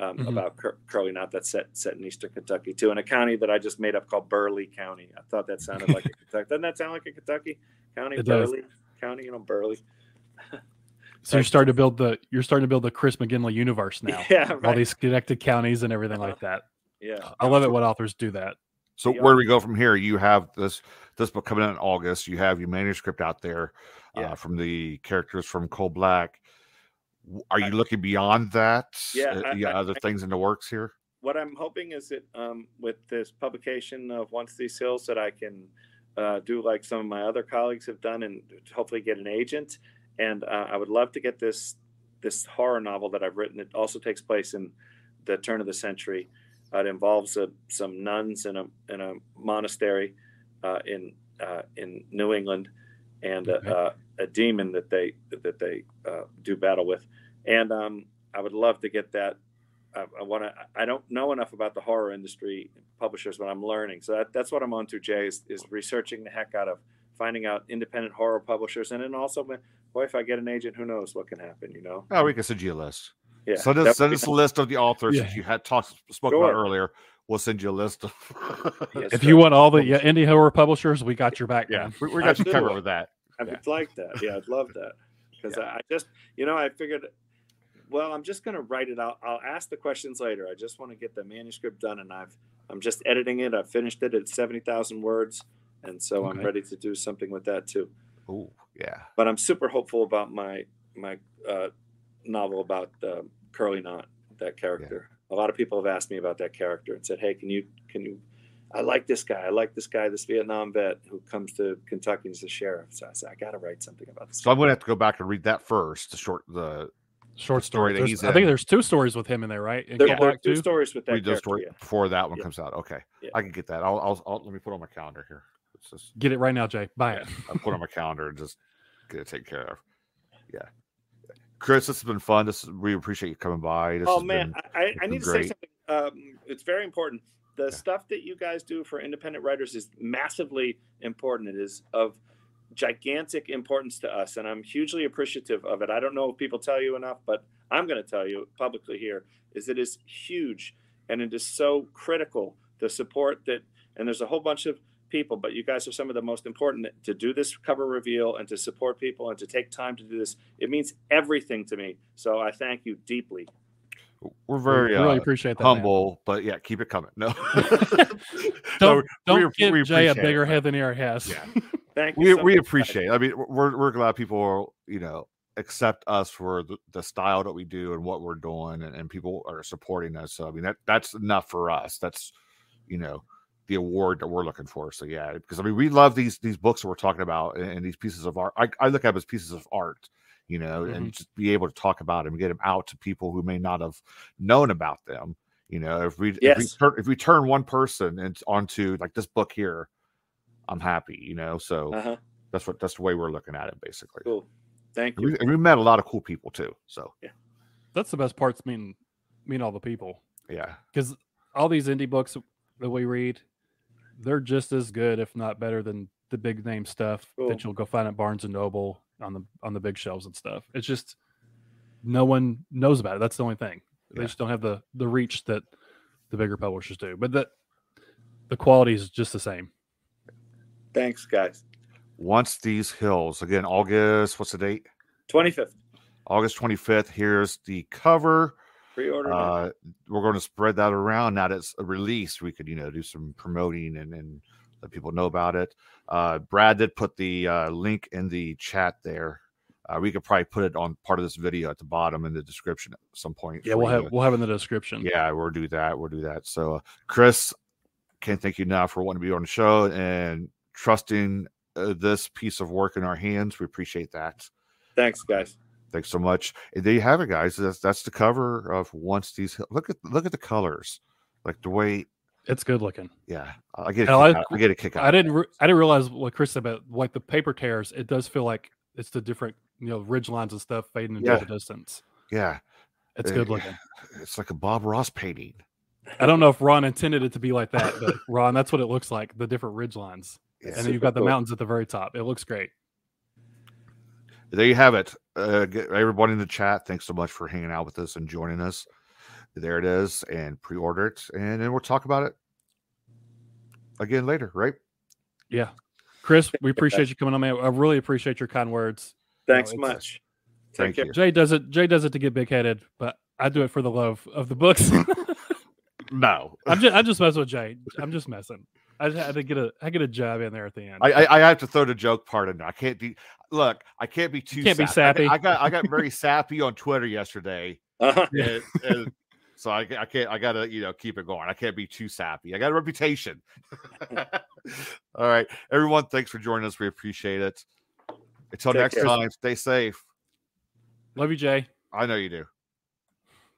um, Mhm. about Cur- Curly Knot that's set set in Eastern Kentucky too, in a county that I just made up called Burley County. I thought that sounded like a <laughs> Kentucky. Doesn't that sound like a Kentucky county? It does. Burley County, you know, Burley. So you're <laughs> starting to build the you're starting to build the Chris McGinley universe now. <laughs> Yeah, All right. these connected counties and everything Uh-huh. like that. yeah. I love it when authors do that. So Yeah. where do we go from here? You have this this book coming out in August. You have your manuscript out there Yeah. uh, from the characters from Coal Black. Are you I- looking beyond that? Yeah, Uh, you I- other I- things in the works here. what I'm hoping is that um, with this publication of Once These Hills, that I can uh, do like some of my other colleagues have done, and hopefully get an agent. And uh, I would love to get this this horror novel that I've written. It also takes place in the turn of the century. It involves uh, some nuns in a in a monastery uh, in uh, in New England, and Okay. A demon that they that they uh, do battle with. And um, I would love to get that. I, I want to. I don't know enough about the horror industry publishers, but I'm learning. So that, that's what I'm on to, Jay, is, is researching the heck out of finding out independent horror publishers, and then also, boy, if I get an agent, who knows what can happen? You know? Oh, we can send you a list. Yeah. send that us would send be us a list of the authors Yeah. that you had talked spoke about earlier. We'll send you a list of. Yes, If sir. you want all the yeah, indie horror publishers, we got your back. yeah, man. we, we I got you do. covered with that. I Yeah. would like that. Yeah, I'd love that <laughs> because I, I just, you know, I figured, well, I'm just going to write it out. I'll ask the questions later. I just want to get the manuscript done, and I've, I'm just editing it. I've finished it at seventy thousand words, and so I'm ready to do something with that too. Oh, yeah. But I'm super hopeful about my my uh, novel about uh, Curly Knot, that character. A lot of people have asked me about that character and said, "Hey, can you can you?" I like this guy. I like this guy, this Vietnam vet who comes to Kentucky as a sheriff. So I said, I got to write something about this. So I'm going to have to go back and read that first. The short, the Short story story. that he's I think there's two stories with him in there, right? And There, Come there are two stories with that read those character. story yeah. before that one Yeah. comes out. Okay, Yeah. I can get that. I'll, I'll, I'll let me put on my calendar here. It's just Get it right now, Jay. Buy it. I'll put on my calendar and just get it taken care of. Yeah, Chris, this has been fun. This we appreciate you coming by. This Oh man, been- I, I, I need to great. say something. Um, it's very important. The stuff that you guys do for independent writers is massively important. It is of gigantic importance to us, and I'm hugely appreciative of it. I don't know if people tell you enough, but I'm going to tell you publicly here is it is huge, and it is so critical the support that. And there's a whole bunch of people, but you guys are some of the most important to do this cover reveal and to support people and to take time to do this. It means everything to me. So I thank you deeply. We're We very really uh, appreciate that. man. humble, but yeah, keep it coming. No, <laughs> <laughs> Don't, we- don't we give appreciate Jay a bigger man. head than he already has. Yeah. <laughs> Thank you. we so we appreciate. It. I mean, we're we're glad people you know accept us for the, the style that we do and what we're doing, and, and people are supporting us. So I mean, that that's enough for us. That's you know the award that we're looking for. So yeah, because I mean, we love these these books that we're talking about and, and these pieces of art. I, I look at them as pieces of art. You know, and just be able to talk about them get them out to people who may not have known about them. You know, if we if we Yes. turn if we turn one person and onto like this book here, I'm happy. You know, so Uh-huh. that's what that's the way we're looking at it, basically. Cool. Thank And you. we, and we met a lot of cool people too. So yeah, That's the best parts. Mean, mean all the people yeah, because all these indie books that we read, they're just as good, if not better, than the big name stuff Cool. that you'll go find at Barnes and Noble on the on the big shelves and stuff. It's just no one knows about it. That's the only thing. They Yeah. just don't have the the reach that the bigger publishers do. But the the quality is just the same. Thanks, guys. once these hills again, August. What's the date? 25th. August 25th. Here's the cover. Pre-order. Uh, we're going to spread that around. Now that it's a release, we could you know do some promoting and and let people know about it. Uh, Brad did put the uh, link in the chat there. Uh, we could probably put it on part of this video at the bottom in the description at some point. Yeah, we'll you have to- we'll have in the description. Yeah, we'll do that. We'll do that. So, uh, Chris, can't thank you enough for wanting to be on the show and trusting uh, this piece of work in our hands. We appreciate that. Thanks, guys. Thanks so much. And there you have it, guys. That's that's the cover of once these look at look at the colors, like the way. It's good looking. Yeah, I get a I out, I get a kick out. I didn't re- I didn't realize what Chris said about like the paper tears. It does feel like it's the different you know ridge lines and stuff fading into Yeah. the distance. Yeah, It's Uh, good looking. <laughs> it's like a Bob Ross painting. I don't know if Ron intended it to be like that, but Ron, that's what it looks like. The different ridge lines, Yeah. and then you've got the cool. mountains at the very top. It looks great. there you have it. Uh, everybody in the chat, thanks so much for hanging out with us and joining us. There it is, and pre-order it, and then we'll talk about it again later, right? Yeah, Chris, we appreciate you coming on, man. I really appreciate your kind words. Thanks it's- much. Thank Take care. you. Jay does it. Jay does it to get big headed, but I do it for the love of the books. <laughs> No, <laughs> I'm just I'm just messing with Jay. I'm just messing. I had to get a I get a jab in there at the end. I, I I have to throw the joke part in there. I can't be look. I can't be too. can't be sappy. I- I, got I got very <laughs> sappy on Twitter yesterday, Uh-huh. and, and so I, I can't. I gotta you know keep it going. I can't be too sappy. I got a reputation. <laughs> <laughs> All right, everyone. Thanks for joining us. We appreciate it. Until Take next care. time, stay safe. Love you, Jay. I know you do.